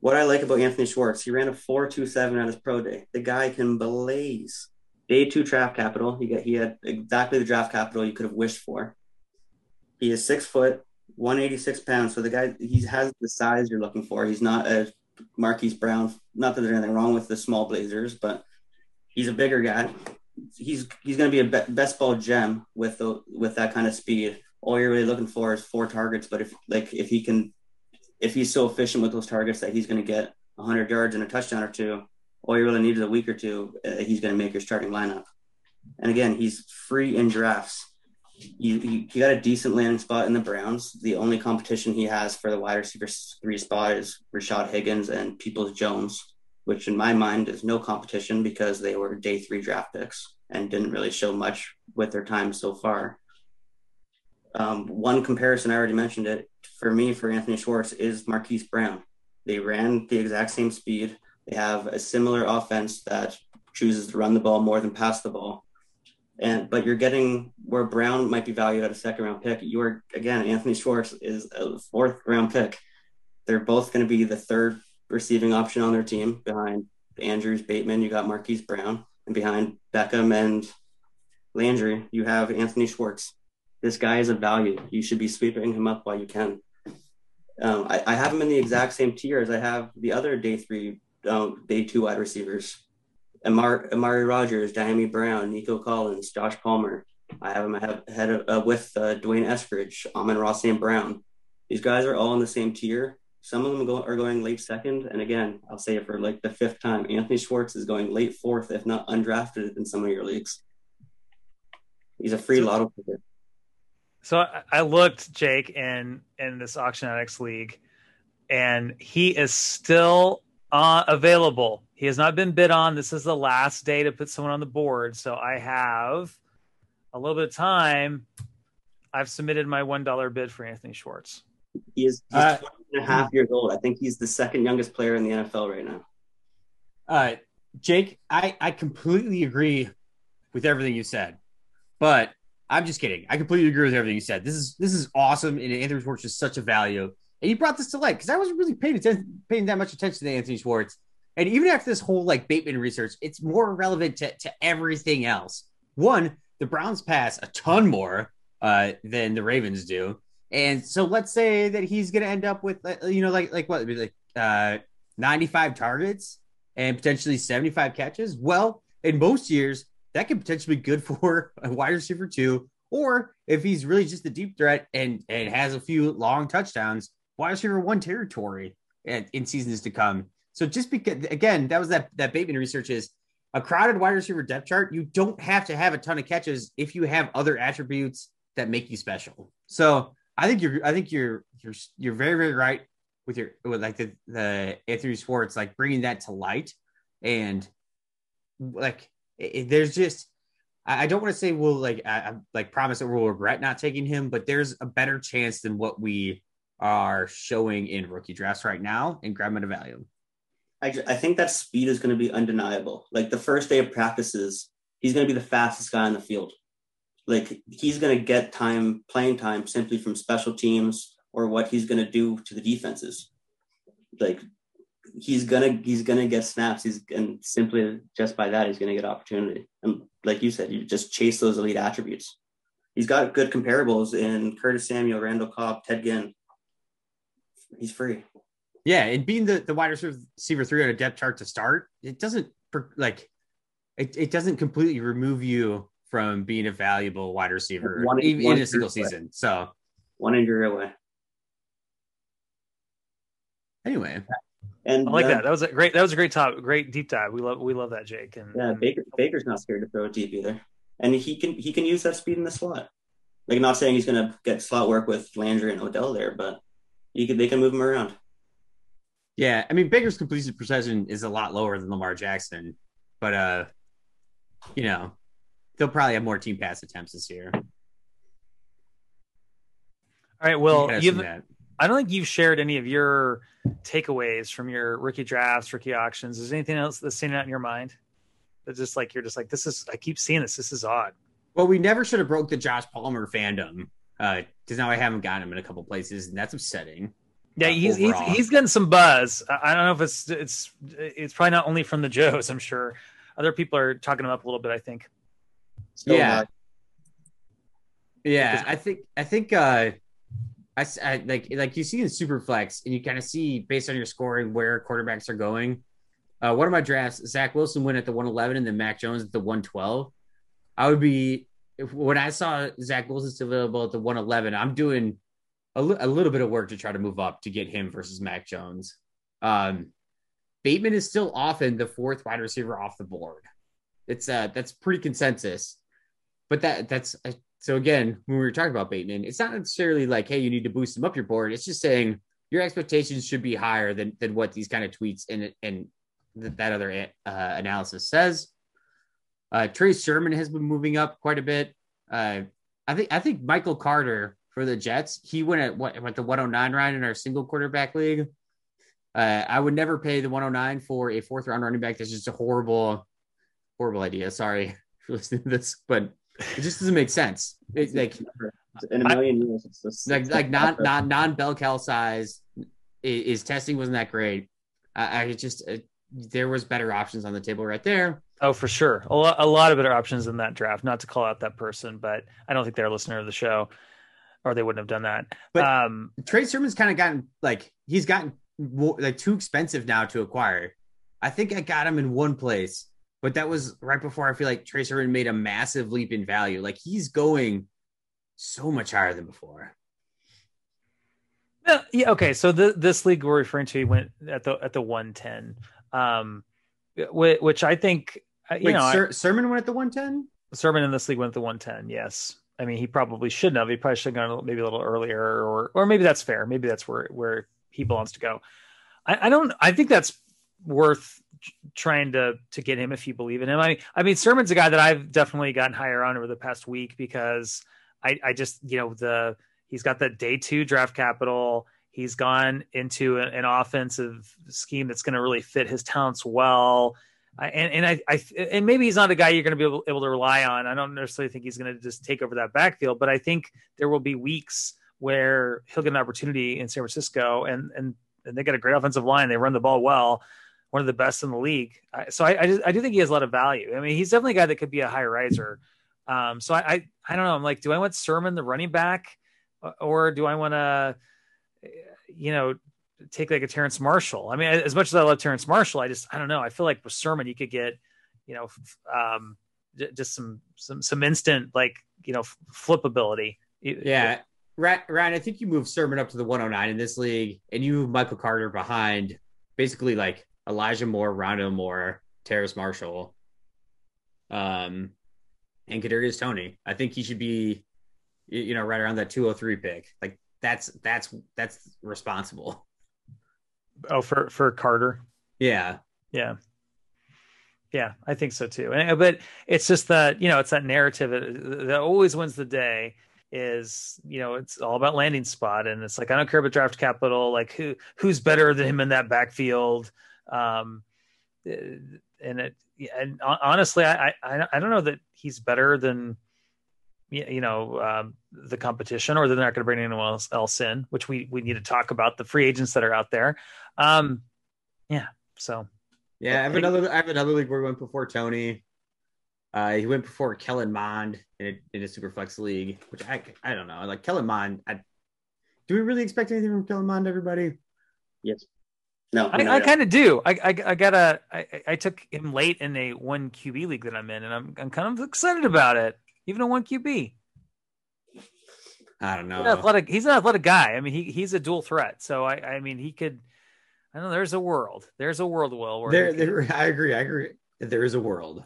Speaker 4: What I like about Anthony Schwartz, he ran a 4.27 at his pro day. The guy can blaze. Day two draft capital. He got he had exactly the draft capital you could have wished for. He is six foot, 186 pounds. So the guy he has the size you're looking for. He's not a Marquise Brown. Not that there's anything wrong with the small Blazers, but he's a bigger guy. He's he's going to be a best ball gem with the with that kind of speed. All you're really looking for is four targets. But if like if he can if he's so efficient with those targets that he's going to get 100 yards and a touchdown or two, all you really need is a week or two. Uh, he's going to make your starting lineup. And again, he's free in drafts. You, you, got a decent landing spot in the Browns. The only competition he has for the wide receiver three spot is Rashard Higgins and Peoples-Jones, which in my mind is no competition because they were day three draft picks and didn't really show much with their time so far. Um, one comparison, I already mentioned it, for me, for Anthony Schwartz, is Marquise Brown. They ran the exact same speed. They have a similar offense that chooses to run the ball more than pass the ball. And but you're getting where Brown might be valued at a second round pick. You are again, Anthony Schwartz is a fourth round pick. They're both going to be the third receiving option on their team behind Andrews, Bateman. You got Marquise Brown, and behind Beckham and Landry, you have Anthony Schwartz this guy is a value. You should be sweeping him up while you can. Um, I, I have him in the exact same tier as I have the other day three, um, day two wide receivers. Amar, Amari Rogers, Dyami Brown, Nico Collins, Josh Palmer. I have him ahead of, uh, with uh, D'Wayne Eskridge, Amon Ross St. Brown. These guys are all in the same tier. Some of them go, are going late second. And again, I'll say it for like the fifth time Anthony Schwartz is going late fourth, if not undrafted in some of your leagues. He's a free lotto picker.
Speaker 2: So I, I looked, Jake, in in this Auctionetics league, and he is still uh, available. He has not been bid on. This is the last day to put someone on the board. So I have a little bit of time. I've submitted my one dollar bid for Anthony Schwartz.
Speaker 4: He is he's uh, 20 and a half years old. I think he's the second youngest player in the NFL right now.
Speaker 3: Uh, Jake, I, I completely agree with everything you said, but I'm just kidding. I completely agree with everything you said. This is this is awesome, and Anthony Schwartz is such a value. And you brought this to light because I wasn't really paying paying that much attention to Anthony Schwartz. And even after this whole like Bateman research, it's more relevant to, to everything else. One, the Browns pass a ton more uh, than the Ravens do, and so let's say that he's going to end up with uh, you know like like what like uh, 95 targets and potentially 75 catches. Well, in most years, that could potentially be good for a wide receiver too. Or if he's really just a deep threat and and has a few long touchdowns, wide receiver one territory in, in seasons to come. So just because again, that was that that Bateman research is a crowded wide receiver depth chart. You don't have to have a ton of catches if you have other attributes that make you special. So I think you're I think you're you're you're very very right with your with like the the Anthony Schwartz like bringing that to light and like it, there's just I, don't want to say we'll like I, like promise that we'll regret not taking him, but there's a better chance than what we are showing in rookie drafts right now and grab him at a value.
Speaker 4: I, I think that speed is going to be undeniable. Like the first day of practices, he's going to be the fastest guy on the field. Like he's going to get time, playing time simply from special teams or what he's going to do to the defenses. Like he's gonna he's gonna get snaps. He's and simply just by that he's gonna get opportunity. And like you said, you just chase those elite attributes. He's got good comparables in Curtis Samuel, Randall Cobb, Ted Ginn. He's free.
Speaker 3: Yeah, and being the, the wide receiver three on a depth chart to start, it doesn't like it, it doesn't completely remove you from being a valuable wide receiver one, even one in a single season. Away. So
Speaker 4: one injury away.
Speaker 3: Anyway,
Speaker 2: and I like uh, that. That was a great. That was a great top, great deep dive. We love we love that, Jake. And
Speaker 4: yeah, Baker Baker's not scared to throw it deep either, and he can he can use that speed in the slot. Like, not saying he's going to get slot work with Landry and Odell there, but you could they can move him around.
Speaker 3: Yeah, I mean Baker's completion percentage is a lot lower than Lamar Jackson, but uh, you know, they'll probably have more team pass attempts this year. All
Speaker 2: right. Well, you I don't think you've shared any of your takeaways from your rookie drafts, rookie auctions. Is there anything else that's standing out in your mind? That's just like you're just like this is. I keep seeing this. This is odd.
Speaker 3: Well, we never should have broke the Josh Palmer fandom Uh, because uh, now I haven't gotten him in a couple places, and that's upsetting.
Speaker 2: Yeah, uh, he's, he's he's getting some buzz. I don't know if it's it's it's probably not only from the Joes. I'm sure other people are talking him up a little bit. I think.
Speaker 3: Still yeah. Not. Yeah, I think I think uh I, I, like like you see in Superflex, and you kind of see based on your scoring where quarterbacks are going. Uh, one of my drafts, Zach Wilson went at the 111, and then Mac Jones at the 112. I would be if, when I saw Zach Wilson still available at the 111. I'm doing a, li- a little bit of work to try to move up to get him versus Mac Jones. Um, Bateman is still often the fourth wide receiver off the board. It's uh that's pretty consensus, but that that's so again, when we were talking about Bateman, it's not necessarily like, hey, you need to boost him up your board. It's just saying your expectations should be higher than than what these kind of tweets and and that other uh, analysis says. Uh, Trey Sermon has been moving up quite a bit. Uh, I think I think Michael Carter for the Jets, he went at what went the 109 round in our single quarterback league. Uh, I would never pay the 109 for a fourth round running back. That's just a horrible, horrible idea. Sorry for listening to this, but it just doesn't make sense. It's like
Speaker 4: in a million I, years, it's just,
Speaker 3: like like not non non bell cow size. His testing wasn't that great. I, I just uh, there was better options on the table right there.
Speaker 2: Oh, for sure, a lot, a lot of better options in that draft. Not to call out that person, but I don't think they're a listener of the show. or they wouldn't have done that.
Speaker 3: But
Speaker 2: um,
Speaker 3: Trey Sermon's kind of gotten like he's gotten more, like too expensive now to acquire. I think I got him in one place, but that was right before I feel like Sermon made a massive leap in value. Like he's going so much higher than before.
Speaker 2: Yeah, yeah. Okay. So the, this league we're referring to went at the at the one ten, um, which I think uh, you
Speaker 3: Wait,
Speaker 2: know
Speaker 3: Ser- Sermon went at the one ten.
Speaker 2: Sermon in this league went at the one ten. Yes. I mean, he probably shouldn't have. He probably should have gone maybe a little earlier, or or maybe that's fair. Maybe that's where where he belongs to go. I, I don't. I think that's worth trying to to get him if you believe in him. I mean, I mean, Sermon's a guy that I've definitely gotten higher on over the past week because I I just you know the he's got that day two draft capital. He's gone into an, an offensive scheme that's going to really fit his talents well. I, and and I, I and maybe he's not a guy you're going to be able, able to rely on. I don't necessarily think he's going to just take over that backfield, but I think there will be weeks where he'll get an opportunity in San Francisco, and and and they got a great offensive line. They run the ball well, one of the best in the league. So I I, just, I do think he has a lot of value. I mean, he's definitely a guy that could be a high riser. Um, so I, I I don't know. I'm like, do I want Sermon the running back, or do I want to, you know, take like a Terrace Marshall. I mean, as much as I love Terrace Marshall, I just I don't know. I feel like with Sermon you could get, you know, um, just some some some instant like you know flip ability.
Speaker 3: Yeah, Ryan, I think you move Sermon up to the 109 in this league, and you move Michael Carter behind basically like Elijah Moore, Rondale Moore, Terrace Marshall, um, and Kadarius Toney. I think he should be, you know, right around that 203 pick. Like that's that's that's responsible.
Speaker 2: Oh, for for Carter.
Speaker 3: Yeah.
Speaker 2: Yeah. Yeah, I think so too. And, but it's just that you know it's that narrative that, that always wins the day. Is you know it's all about landing spot, and it's like I don't care about draft capital. Like who who's better than him in that backfield? Um, and it and honestly, I I I don't know that he's better than you know um, the competition or they're not going to bring anyone else, else in which we we need to talk about the free agents that are out there. Um yeah so.
Speaker 3: Yeah i have another i have another league where we went before Toney. uh he went before kellen mond in a, in a super flex league which i i don't know. Like kellen mond I, do we really expect anything from kellen mond everybody?
Speaker 4: Yes no,
Speaker 2: I, I kind of do. I, I, I got a. I, I took him late in a one QB league that I'm in, and I'm I'm kind of excited about it even a one QB.
Speaker 3: I don't know.
Speaker 2: He's an athletic. He's an athletic guy. I mean, he he's a dual threat. So I I mean, he could. I know there's a world. There's a world, Will. Where
Speaker 3: there, there, I agree. I agree. There is a world.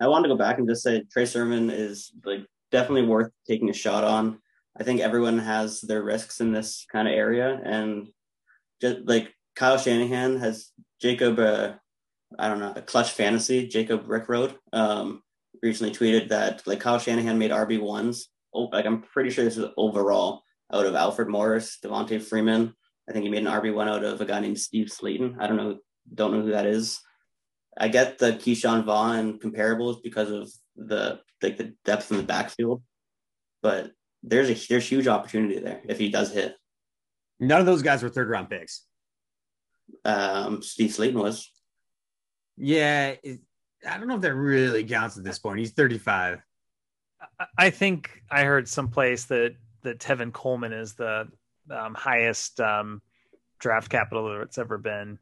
Speaker 4: I wanted to go back and just say Trey Sermon is like definitely worth taking a shot on. I think everyone has their risks in this kind of area, and just like Kyle Shanahan has Jacob. Uh, I don't know, a clutch fantasy. Jacob Rickroad um, recently tweeted that like Kyle Shanahan made RB ones. Oh, like I'm pretty sure this is overall out of Alfred Morris, Devonta Freeman. I think he made an RB one out of a guy named Steve Slaton. I don't know, don't know who that is. I get the Ke'Shawn Vaughn comparables because of the like the depth in the backfield, but there's a there's huge opportunity there if he does hit.
Speaker 3: None of those guys were third round picks.
Speaker 4: Um, Steve Slaton was.
Speaker 3: Yeah, it, I don't know if that really counts at this point. He's 35.
Speaker 2: I think I heard someplace that that Tevin Coleman is the um, highest um, draft capital that's ever been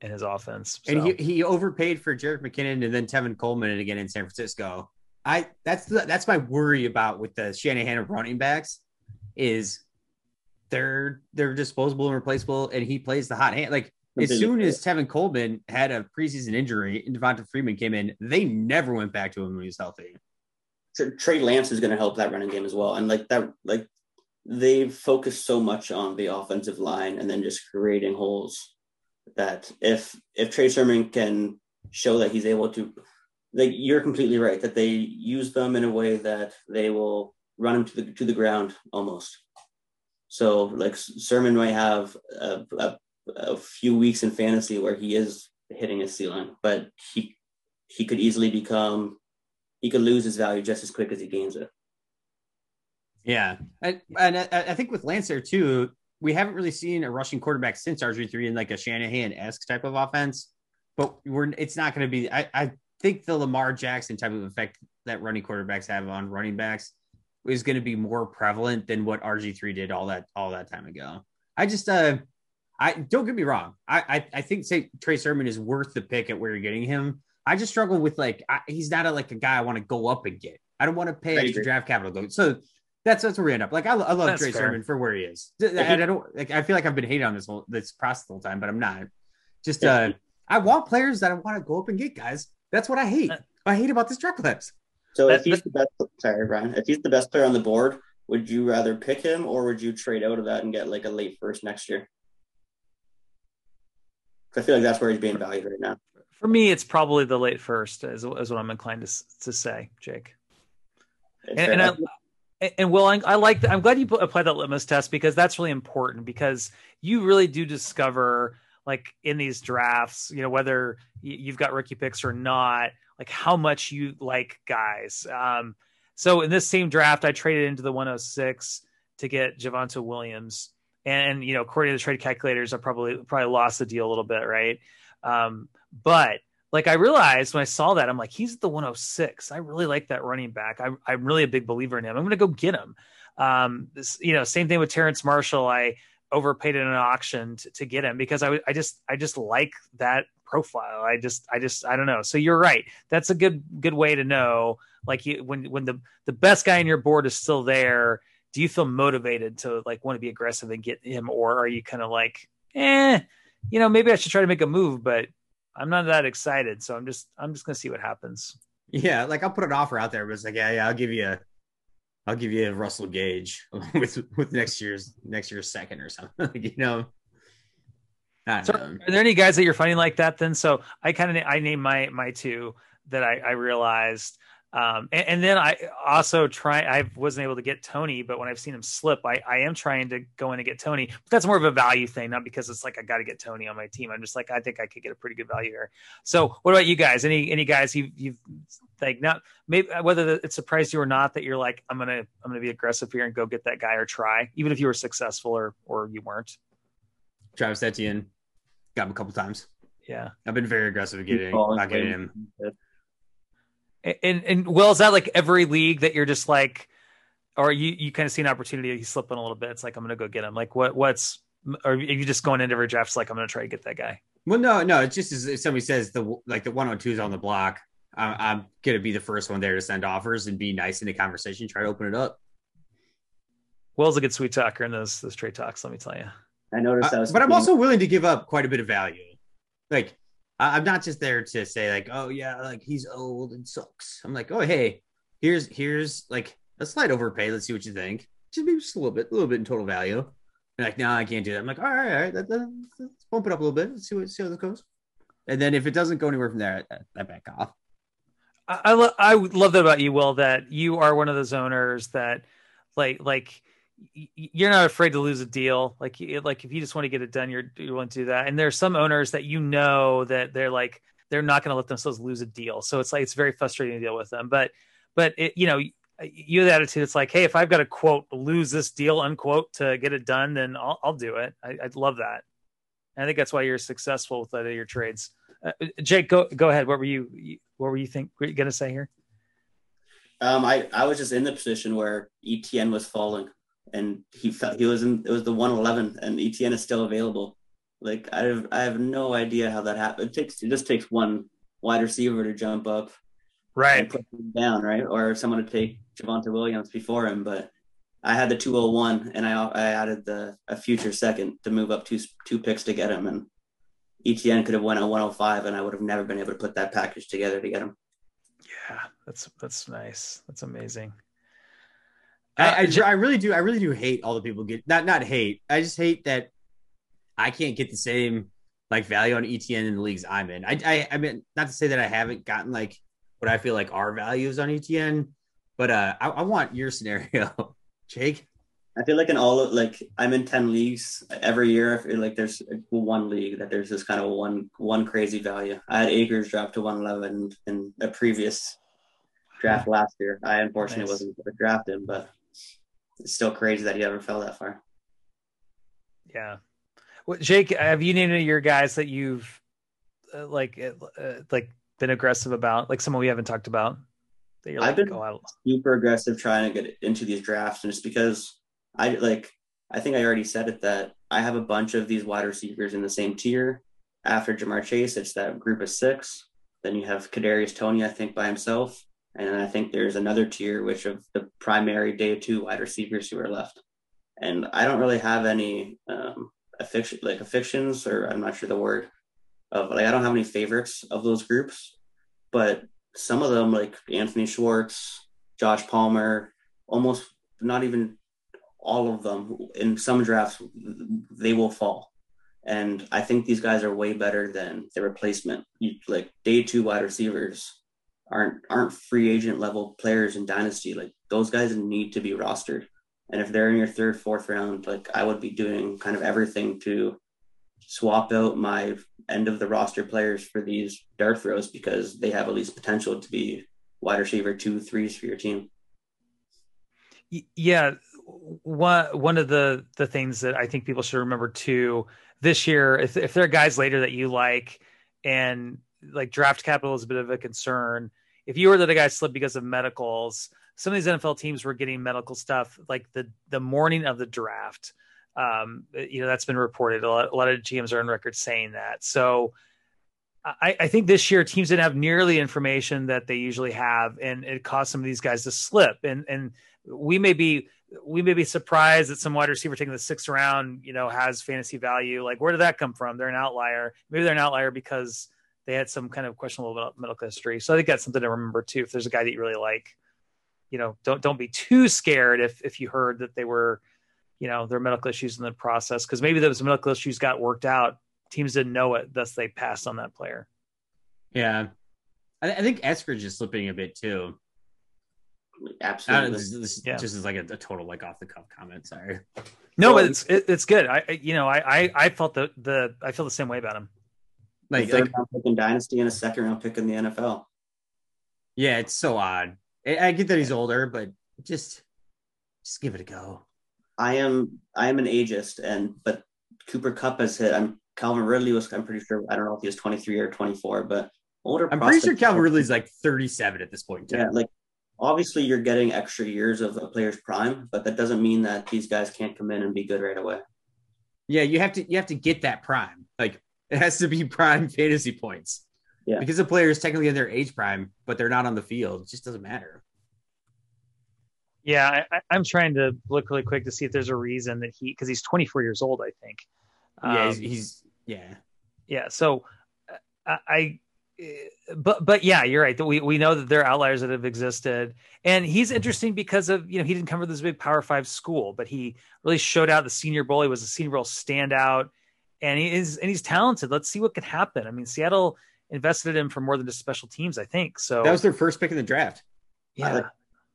Speaker 2: in his offense.
Speaker 3: So. And he, he overpaid for Jerick McKinnon and then Tevin Coleman and again in San Francisco. I that's the, that's my worry about with the Shanahan of running backs is they're they're disposable and replaceable, and he plays the hot hand. Like as soon as Tevin Coleman had a preseason injury and Devonta Freeman came in, they never went back to him when he was healthy.
Speaker 4: Trey Lance is going to help that running game as well, and like that, like they've focused so much on the offensive line and then just creating holes that if if Trey Sermon can show that he's able to, like you're completely right that they use them in a way that they will run him to the to the ground almost. So like Sermon might have a, a a few weeks in fantasy where he is hitting his ceiling, but he he could easily become he could lose his value just as quick as he gains it.
Speaker 3: Yeah, and, and I, I, think with Lancer too, we haven't really seen a rushing quarterback since RG three in like a Shanahan esque type of offense. But we're it's not going to be. I, I think the Lamar Jackson type of effect that running quarterbacks have on running backs is going to be more prevalent than what RG3 did all that all that time ago. I just uh I don't get me wrong. I I, I think say Trey Sermon is worth the pick at where you're getting him. I just struggle with like I, he's not a, like a guy I want to go up and get. I don't want to pay extra draft capital. So that's that's where we end up. Like I, I love that's Trey fair. Sermon for where he is. And I don't like I feel like I've been hating on this whole this process the whole time, but I'm not. Just uh I want players that I want to go up and get guys. That's what I hate. I hate about this draft class.
Speaker 4: So if he's the best, sorry, Brian, if he's the best player on the board, would you rather pick him or would you trade out of that and get like a late first next year? I feel like that's where he's being valued right now.
Speaker 2: For me, it's probably the late first, is, is what I'm inclined to to say, Jake. And, and, I, and Will, I, I like. I'm glad you applied that litmus test because that's really important because you really do discover, like in these drafts, you know, whether you've got rookie picks or not, like how much you like guys. Um, so in this same draft, I traded into the 106 to get Javonte Williams, and you know, according to the trade calculators, I probably probably lost the deal a little bit, right? Um, but like I realized when I saw that, I'm like, he's the 106. I really like that running back. I, I'm really a big believer in him. I'm going to go get him. Um, this, you know, same thing with Terrace Marshall. I overpaid in an auction to, to get him because I, I just, I just like that profile. I just, I just, I don't know. So you're right. That's a good, good way to know. Like you, when, when the, the best guy in your board is still there, do you feel motivated to like want to be aggressive and get him? Or are you kind of like, eh, you know, maybe I should try to make a move, but I'm not that excited. So I'm just I'm just gonna see what happens.
Speaker 3: Yeah, like I'll put an offer out there, but it's like, yeah, yeah, I'll give you a I'll give you a Russell Gage with with next year's next year's second or something. you know.
Speaker 2: So are there any guys that you're finding like that then? So I kind of I named my my two that I, I realized um, and, and, then I also try, I wasn't able to get Toney, but when I've seen him slip, I, I am trying to go in and get Toney. But that's more of a value thing, not because it's like I got to get Toney on my team. I'm just like, I think I could get a pretty good value here. So what about you guys? Any, any guys you, you've like not maybe whether it surprised you or not that you're like, I'm going to, I'm to be aggressive here and go get that guy or try, even if you were successful or, or you weren't.
Speaker 3: Travis Etienne got him a couple times.
Speaker 2: Yeah.
Speaker 3: I've been very aggressive at getting, not getting him.
Speaker 2: And and well, is that like every league that you're just like, or you you kind of see an opportunity, he's slipping a little bit. It's like I'm gonna go get him. Like what what's or are you just going into every draft like I'm gonna try to get that guy?
Speaker 3: Well, no, no. It's just as if somebody says the like the 102 is on the block. I'm, I'm gonna be the first one there to send offers and be nice in the conversation. Try to open it up.
Speaker 2: Will's a good sweet talker in those those trade talks. Let me tell you.
Speaker 4: I noticed that.
Speaker 3: Uh, but I'm also willing to give up quite a bit of value. Like I'm not just there to say like, oh yeah, like he's old and sucks. I'm like, oh hey, here's here's like a slight overpay. Let's see what you think. Just maybe just a little bit, a little bit in total value. You're like, no, I can't do that. I'm like, all right, all right, let, let, let's bump it up a little bit. Let's see what see how this goes. And then if it doesn't go anywhere from there, I, I back off.
Speaker 2: I I, lo- I love that about you, Will. That you are one of those owners that like like you're not afraid to lose a deal. Like, like if you just want to get it done, you're, you're willing to do that. And there's some owners that you know that they're like, they're not going to let themselves lose a deal. So it's like, it's very frustrating to deal with them. But, but it, you know, you have the attitude. It's like, Hey, if I've got to quote, lose this deal, unquote, to get it done, then I'll, I'll do it. I, I love that. And I think that's why you're successful with your trades. Uh, Jake, go, go ahead. What were you, what were you think, were you going to say here?
Speaker 4: Um, I, I was just in the position where Etienne was falling and he felt he was in it was the 111 and Etienne is still available. Like I have I have no idea how that happened. It takes it just takes one wide receiver to jump up,
Speaker 2: right,
Speaker 4: put him down, right, or someone to take Javonte Williams before him. But I had the 201 and I I added the a future second to move up two two picks to get him, and Etienne could have went at 105, and I would have never been able to put that package together to get him.
Speaker 2: Yeah, that's that's nice. That's amazing.
Speaker 3: I, I, I, really do. I really do hate all the people get not not hate. I just hate that I can't get the same like value on Etienne in the leagues I'm in. I, I I mean not to say that I haven't gotten like what I feel like our values on Etienne, but uh I, I want your scenario, Jake.
Speaker 4: I feel like in all of like I'm in ten leagues every year. I feel like there's one league that there's this kind of one one crazy value. I had Akers drop to 111 in a previous draft last year. I unfortunately nice. wasn't able to draft him, but it's still crazy that he ever fell that far.
Speaker 2: Yeah. Well, Jake, have you named any of your guys that you've uh, like uh, uh, like been aggressive about, like someone we haven't talked about that you're
Speaker 4: I've
Speaker 2: like,
Speaker 4: been
Speaker 2: oh,
Speaker 4: super aggressive trying to get into these drafts, and it's because I like. I think I already said it that I have a bunch of these wide receivers in the same tier. After Ja'Marr Chase, it's that group of six. Then you have Kadarius Toney, I think, by himself, and I think there's another tier, which of the primary day two wide receivers who are left. And I don't really have any um, affiction, like affections, or I'm not sure the word of like I don't have any favorites of those groups, but some of them like Anthony Schwartz, Josh Palmer, almost not even all of them in some drafts they will fall. And I think these guys are way better than the replacement. Like day two wide receivers aren't aren't free agent level players in dynasty. Like those guys need to be rostered. And if they're in your third, fourth round, like I would be doing kind of everything to swap out my end of the roster players for these dart throws because they have at least potential to be wide receiver two, threes for your team.
Speaker 2: Yeah, one one of the the things that I think people should remember too this year, if if there are guys later that you like, and like draft capital is a bit of a concern. If you were that guy slipped because of medicals, some of these NFL teams were getting medical stuff like the the morning of the draft. Um, you know, that's been reported. A lot, a lot of GMs are on record saying that. So I, I, think this year teams didn't have nearly information that they usually have, and it caused some of these guys to slip. And and we may be we may be surprised that some wide receiver taking the sixth round, you know, has fantasy value. Like, where did that come from? They're an outlier. Maybe they're an outlier because they had some kind of questionable medical history. So I think that's something to remember too. If there's a guy that you really like, you know, don't don't be too scared if if you heard that they were you know their medical issues in the process because maybe those medical issues got worked out. Teams didn't know it thus they passed on that player.
Speaker 3: Yeah. I, I think eskridge is slipping a bit too.
Speaker 4: Absolutely.
Speaker 3: Uh, this, this yeah. just is like a, a, total like off the cuff comment sorry.
Speaker 2: No well, but it's it, it's good. I you know I, I i felt the the i feel the same way about him
Speaker 4: like third round pick in dynasty and a second round pick in the nfl
Speaker 3: yeah it's so odd I, I get that he's older but just just give it a go
Speaker 4: I am I am an ageist, and but Cooper Kupp has hit. I'm Calvin Ridley was. I'm pretty sure. I don't know if he was 23 or 24, but older.
Speaker 3: I'm pretty sure Calvin Ridley's like 37 at this point.
Speaker 4: Yeah, like obviously you're getting extra years of a player's prime, but that doesn't mean that these guys can't come in and be good right away.
Speaker 3: Yeah, you have to you have to get that prime. Like it has to be prime fantasy points. Yeah. Because the player is technically in their age prime, but they're not on the field. It just doesn't matter.
Speaker 2: Yeah, I, am trying to look really quick to see if there's a reason that he because he's 24 years old, I think.
Speaker 3: Yeah, um, he's, he's, yeah,
Speaker 2: yeah. So I, I, but but yeah, you're right. We we know that there are outliers that have existed, and he's interesting because of you know he didn't come from this big Power Five school, but he really showed out the Senior Bowl. He was a Senior Bowl standout, and he is and he's talented. Let's see what can happen. I mean, Seattle invested in him for more than just special teams. I think so.
Speaker 3: That was their first pick in the draft.
Speaker 2: Yeah.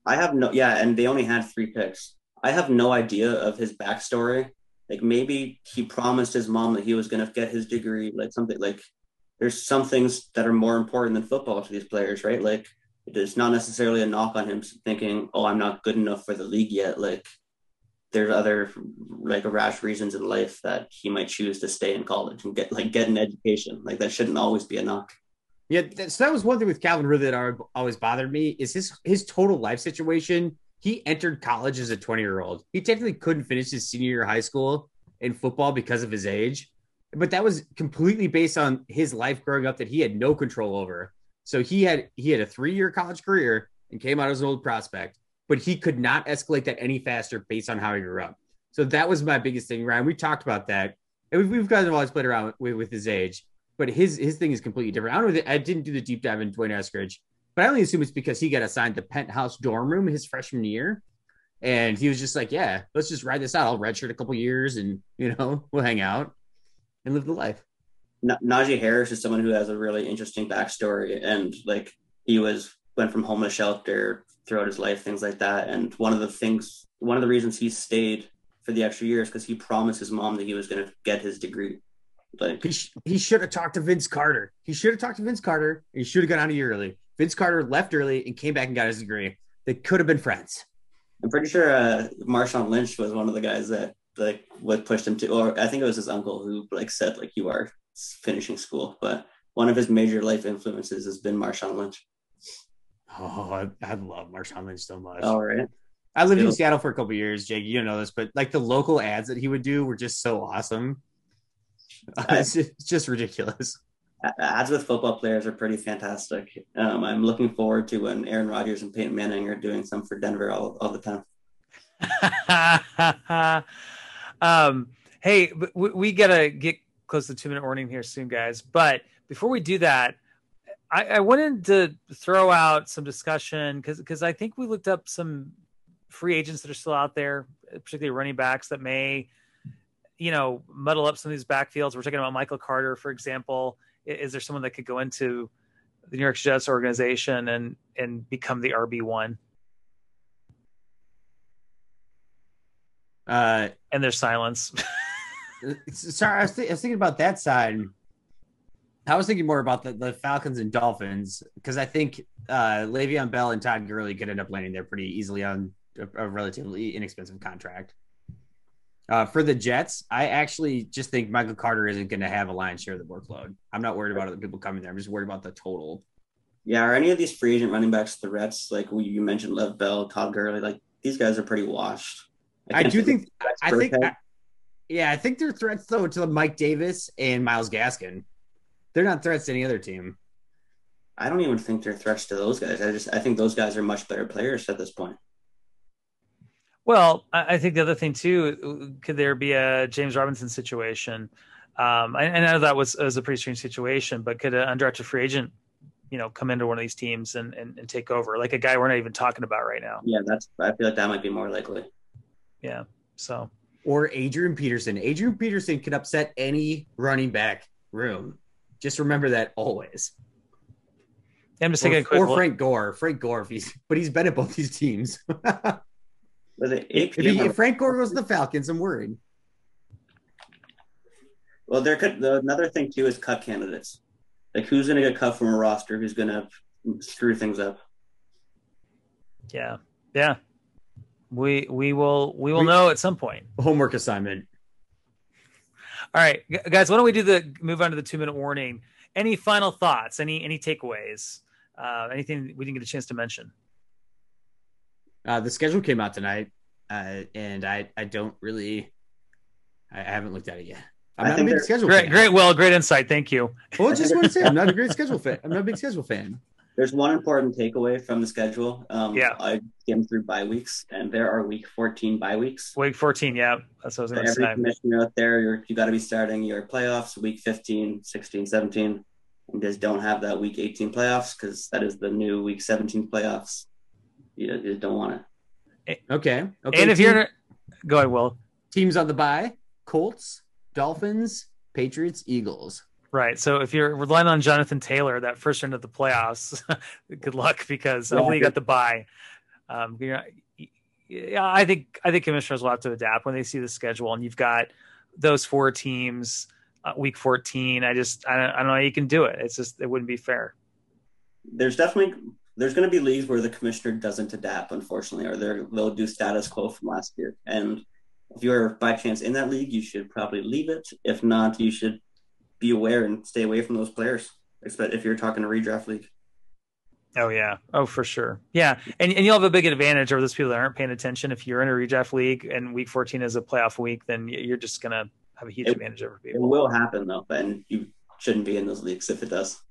Speaker 4: I have no, yeah, and they only had three picks. I have no idea of his backstory. Like maybe he promised his mom that he was going to get his degree, like something like there's some things that are more important than football to these players, right? Like it's not necessarily a knock on him thinking, oh, I'm not good enough for the league yet. Like there's other like rash reasons in life that he might choose to stay in college and get like get an education. Like that shouldn't always be a knock.
Speaker 3: Yeah, so that was one thing with Calvin Ridley that always bothered me is his his total life situation. He entered college as a 20 year old. He technically couldn't finish his senior year of high school in football because of his age, but that was completely based on his life growing up that he had no control over. So he had he had a three year college career and came out as an old prospect, but he could not escalate that any faster based on how he grew up. So that was my biggest thing, Ryan. We talked about that, and we've, we've guys have always played around with, with his age but his his thing is completely different. I don't know. I didn't do the deep dive in D'Wayne Eskridge, but I only assume it's because he got assigned the penthouse dorm room his freshman year, and he was just like, "Yeah, let's just ride this out. I'll redshirt a couple years, and you know, we'll hang out and live the life."
Speaker 4: Najee Harris is someone who has a really interesting backstory, and like he was went from homeless shelter throughout his life, things like that. And one of the things, one of the reasons he stayed for the extra years because he promised his mom that he was going to get his degree.
Speaker 3: Like he, sh- he should have talked to Vince Carter. He should have talked to Vince Carter. He should have gone out a year early. Vince Carter left early and came back and got his degree. They could have been friends.
Speaker 4: I'm pretty sure uh, Marshawn Lynch was one of the guys that like what pushed him to, or I think it was his uncle who like said like you are finishing school. But one of his major life influences has been Marshawn Lynch.
Speaker 3: Oh, I, I love Marshawn Lynch so much.
Speaker 4: All right.
Speaker 3: I lived in Seattle for a couple years, Jake. You don't know this, but like the local ads that he would do were just so awesome. it's, just, it's just ridiculous.
Speaker 4: Ads with football players are pretty fantastic. Um, I'm looking forward to when Aaron Rodgers and Peyton Manning are doing some for Denver all, all the time.
Speaker 2: um, hey, we, we gotta get close to the two minute warning here soon, guys. But before we do that, I, I wanted to throw out some discussion because because I think we looked up some free agents that are still out there, particularly running backs that may, you know, muddle up some of these backfields. We're talking about Michael Carter, for example. Is there someone that could go into the New York Jets organization and and become the RB one?
Speaker 3: Uh,
Speaker 2: And there's silence.
Speaker 3: sorry, I was, thi- I was thinking about that side. I was thinking more about the, the Falcons and Dolphins because I think uh, Le'Veon Bell and Todd Gurley could end up landing there pretty easily on a, a relatively inexpensive contract. Uh, for the Jets, I actually just think Michael Carter isn't going to have a lion's share of the workload. I'm not worried about other people coming there. I'm just worried about the total.
Speaker 4: Yeah, are any of these free agent running backs threats? Like you mentioned, Lev Bell, Todd Gurley. Like these guys are pretty washed.
Speaker 3: I
Speaker 4: can't
Speaker 3: do think, I think, I- yeah, I think they're threats though to Mike Davis and Myles Gaskin. They're not threats to any other team.
Speaker 4: I don't even think they're threats to those guys. I just I think those guys are much better players at this point.
Speaker 2: Well, I I think the other thing too, could there be a James Robinson situation? Um, I, I know that was, was a pretty strange situation, but could an undrafted free agent, you know, come into one of these teams and, and, and take over, like a guy we're not even talking about right now?
Speaker 4: Yeah, that's I feel like that might be more likely.
Speaker 2: Yeah. So
Speaker 3: or Adrian Peterson. Adrian Peterson can upset any running back room. Just remember that always.
Speaker 2: I'm just
Speaker 3: Or,
Speaker 2: taking a quick
Speaker 3: or
Speaker 2: look.
Speaker 3: Frank Gore. Frank Gore, if he's but he's been at both these teams.
Speaker 4: But it,
Speaker 3: if, he, if Frank Gore goes to the Falcons, I'm worried.
Speaker 4: well, there could the, another thing too is cut candidates. Like who's going to get cut from a roster? Who's going to screw things up?
Speaker 2: Yeah. Yeah. We we will we will
Speaker 3: We-
Speaker 2: know at some point.
Speaker 3: Homework assignment.
Speaker 2: All right, guys, why don't we do the move on to the two minute warning? Any final thoughts? Any any takeaways? Uh, anything we didn't get a chance to mention?
Speaker 3: Uh, the schedule came out tonight, uh, and I I don't really, I, I haven't looked at it yet. I'm
Speaker 4: I
Speaker 3: not a big schedule
Speaker 2: Great,
Speaker 3: fan.
Speaker 2: great, well, great insight. Thank you.
Speaker 3: Well, just want to say I'm not a great schedule fan. I'm not a big schedule fan.
Speaker 4: There's one important takeaway from the schedule. Um,
Speaker 2: Yeah.
Speaker 4: I skimmed through bye weeks, and there are week 14 bye weeks.
Speaker 2: Week 14, yeah, that's what I was going to say.
Speaker 4: every
Speaker 2: say.
Speaker 4: commissioner out there, you're, you got to be starting your playoffs week 15, 16, 17, and just don't have that week 18 playoffs because that is the new week 17 playoffs. You, you just don't want it.
Speaker 3: Okay. Okay.
Speaker 2: And if
Speaker 3: team-
Speaker 2: you're, go ahead, Will.
Speaker 3: teams on the bye, Colts, Dolphins, Patriots, Eagles.
Speaker 2: Right. So if you're relying on Jonathan Taylor that first round of the playoffs, good luck because hopefully you got the bye. Um, not- yeah, I think I think commissioners will have to adapt when they see the schedule, and you've got those four teams, uh, week 14. I just I don't, I don't know how you can do it. It's just it wouldn't be fair.
Speaker 4: There's definitely there's going to be leagues where the commissioner doesn't adapt, unfortunately, or they'll do status quo from last year. And if you're by chance in that league, you should probably leave it. If not, you should be aware and stay away from those players. Except if you're talking a redraft league.
Speaker 2: Oh yeah. Oh for sure. Yeah. And and you'll have a big advantage over those people that aren't paying attention. If you're in a redraft league and week 14 is a playoff week, then you're just gonna have a huge
Speaker 4: It-
Speaker 2: advantage over people.
Speaker 4: It will happen though, and you shouldn't be in those leagues if it does.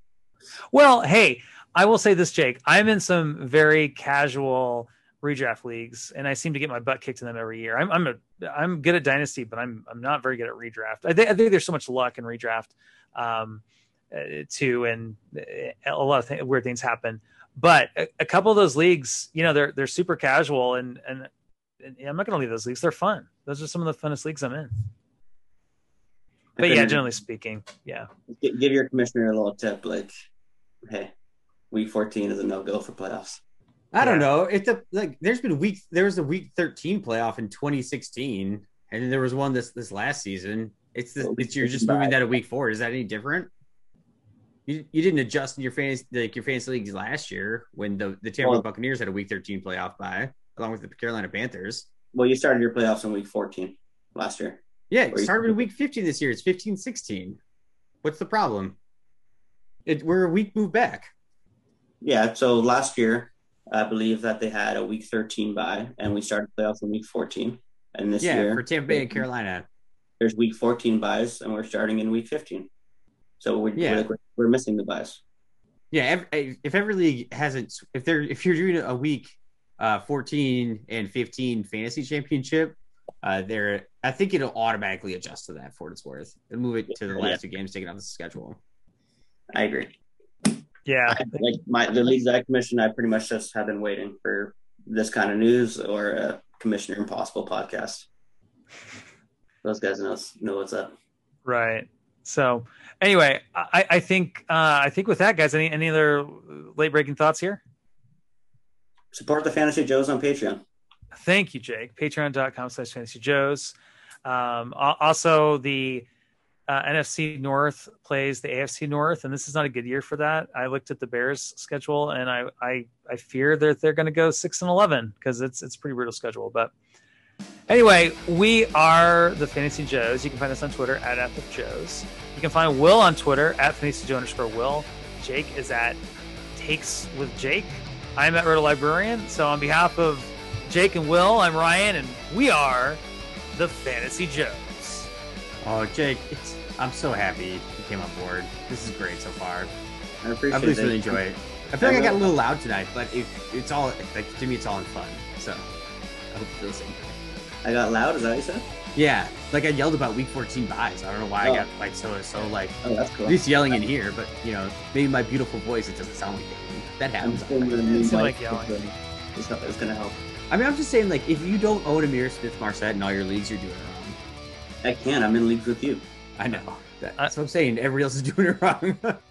Speaker 2: Well, hey, I will say this, Jake. I'm in some very casual redraft leagues, and I seem to get my butt kicked in them every year. I'm I'm a I'm good at dynasty, but I'm I'm not very good at redraft. I think I think there's so much luck in redraft, um, uh, too, and uh, a lot of th- weird things happen. But a, a couple of those leagues, you know, they're they're super casual, and and, and I'm not going to leave those leagues. They're fun. Those are some of the funnest leagues I'm in. But yeah, generally speaking, yeah.
Speaker 4: Give your commissioner a little tip, like, hey, week 14 is a no go for playoffs.
Speaker 3: I don't know. If the like, there's been week. There was a week 13 playoff in 2016, and then there was one this this last season. It's the it's, you're just moving that a week four. Is that any different? You, you didn't adjust your fantasy like your fantasy leagues last year when the the Tampa
Speaker 4: Well-
Speaker 3: Buccaneers had a week 13 playoff bye along with the Carolina Panthers.
Speaker 4: Well, you started your playoffs in week 14 last year.
Speaker 3: Yeah, it
Speaker 4: you-
Speaker 3: started in week 15 this year. It's 15 16. What's the problem? It, we're a week move back.
Speaker 4: Yeah, so last year I believe that they had a week 13 bye, and we started playoffs in week 14. And this
Speaker 3: yeah,
Speaker 4: year,
Speaker 3: for Tampa Bay and Carolina.
Speaker 4: there's week 14 byes, and we're starting in week 15. So we're,
Speaker 3: Yeah.
Speaker 4: we're, we're missing the byes.
Speaker 3: Yeah, ev- if every league hasn't, if they're if you're doing a week, uh, 14 and 15 fantasy championship, uh, they're I think it'll automatically adjust to that for what it's worth and move it to the
Speaker 4: Yeah.
Speaker 3: last two games taken off the schedule.
Speaker 4: I agree.
Speaker 2: Yeah,
Speaker 4: Like my the leagues I commission, I pretty much just have been waiting for this kind of news or a Commissioner Impossible podcast. Those guys know know what's up.
Speaker 2: right. So anyway, I, I think uh, I think with that, guys, any any other late breaking thoughts here?
Speaker 4: Support the Fantasy Joes on Patreon.
Speaker 2: Thank you, Jake. Patreon.com slash fantasy joes. Um, also, the uh, NFC North plays the AFC North, and this is not a good year for that. I looked at the Bears schedule, and I I, I fear that they're going to go six and eleven because it's it's a pretty brutal schedule. But anyway, we are the Fantasy Joes. You can find us on Twitter at FF Joes. You can find Will on Twitter at Fantasy Joe underscore Will. Jake is at Takes with Jake. I'm at Roto Librarian. So on behalf of Jake and Will, I'm Ryan, and we are the Fantasy Joes.
Speaker 3: Oh, Jake, it's, I'm so happy you came on board. This is great so far.
Speaker 4: I
Speaker 3: I
Speaker 4: appreciate
Speaker 3: really
Speaker 4: it.
Speaker 3: really enjoy it. I feel
Speaker 4: I
Speaker 3: like I got a little loud tonight, but it, it's all like to me, it's all in fun. So I hope you feel the same.
Speaker 4: I got loud. Is that what you said?
Speaker 3: Yeah, like I yelled about week 14 byes. I don't know why
Speaker 4: Oh.
Speaker 3: I got like so so like
Speaker 4: Oh, that's cool.
Speaker 3: at least yelling in here, but you know maybe my beautiful voice it doesn't sound like it. That
Speaker 4: I'm
Speaker 3: happens.
Speaker 4: still gonna need
Speaker 2: like yelling.
Speaker 4: to- It's, not- it's gonna help.
Speaker 3: I mean, I'm just saying like if you don't own Ihmir Smith-Marsette in all your leagues, you're doing it wrong.
Speaker 4: I can. I'm in league with you.
Speaker 3: I know. Uh, that's what I'm saying. Everybody else is doing it wrong.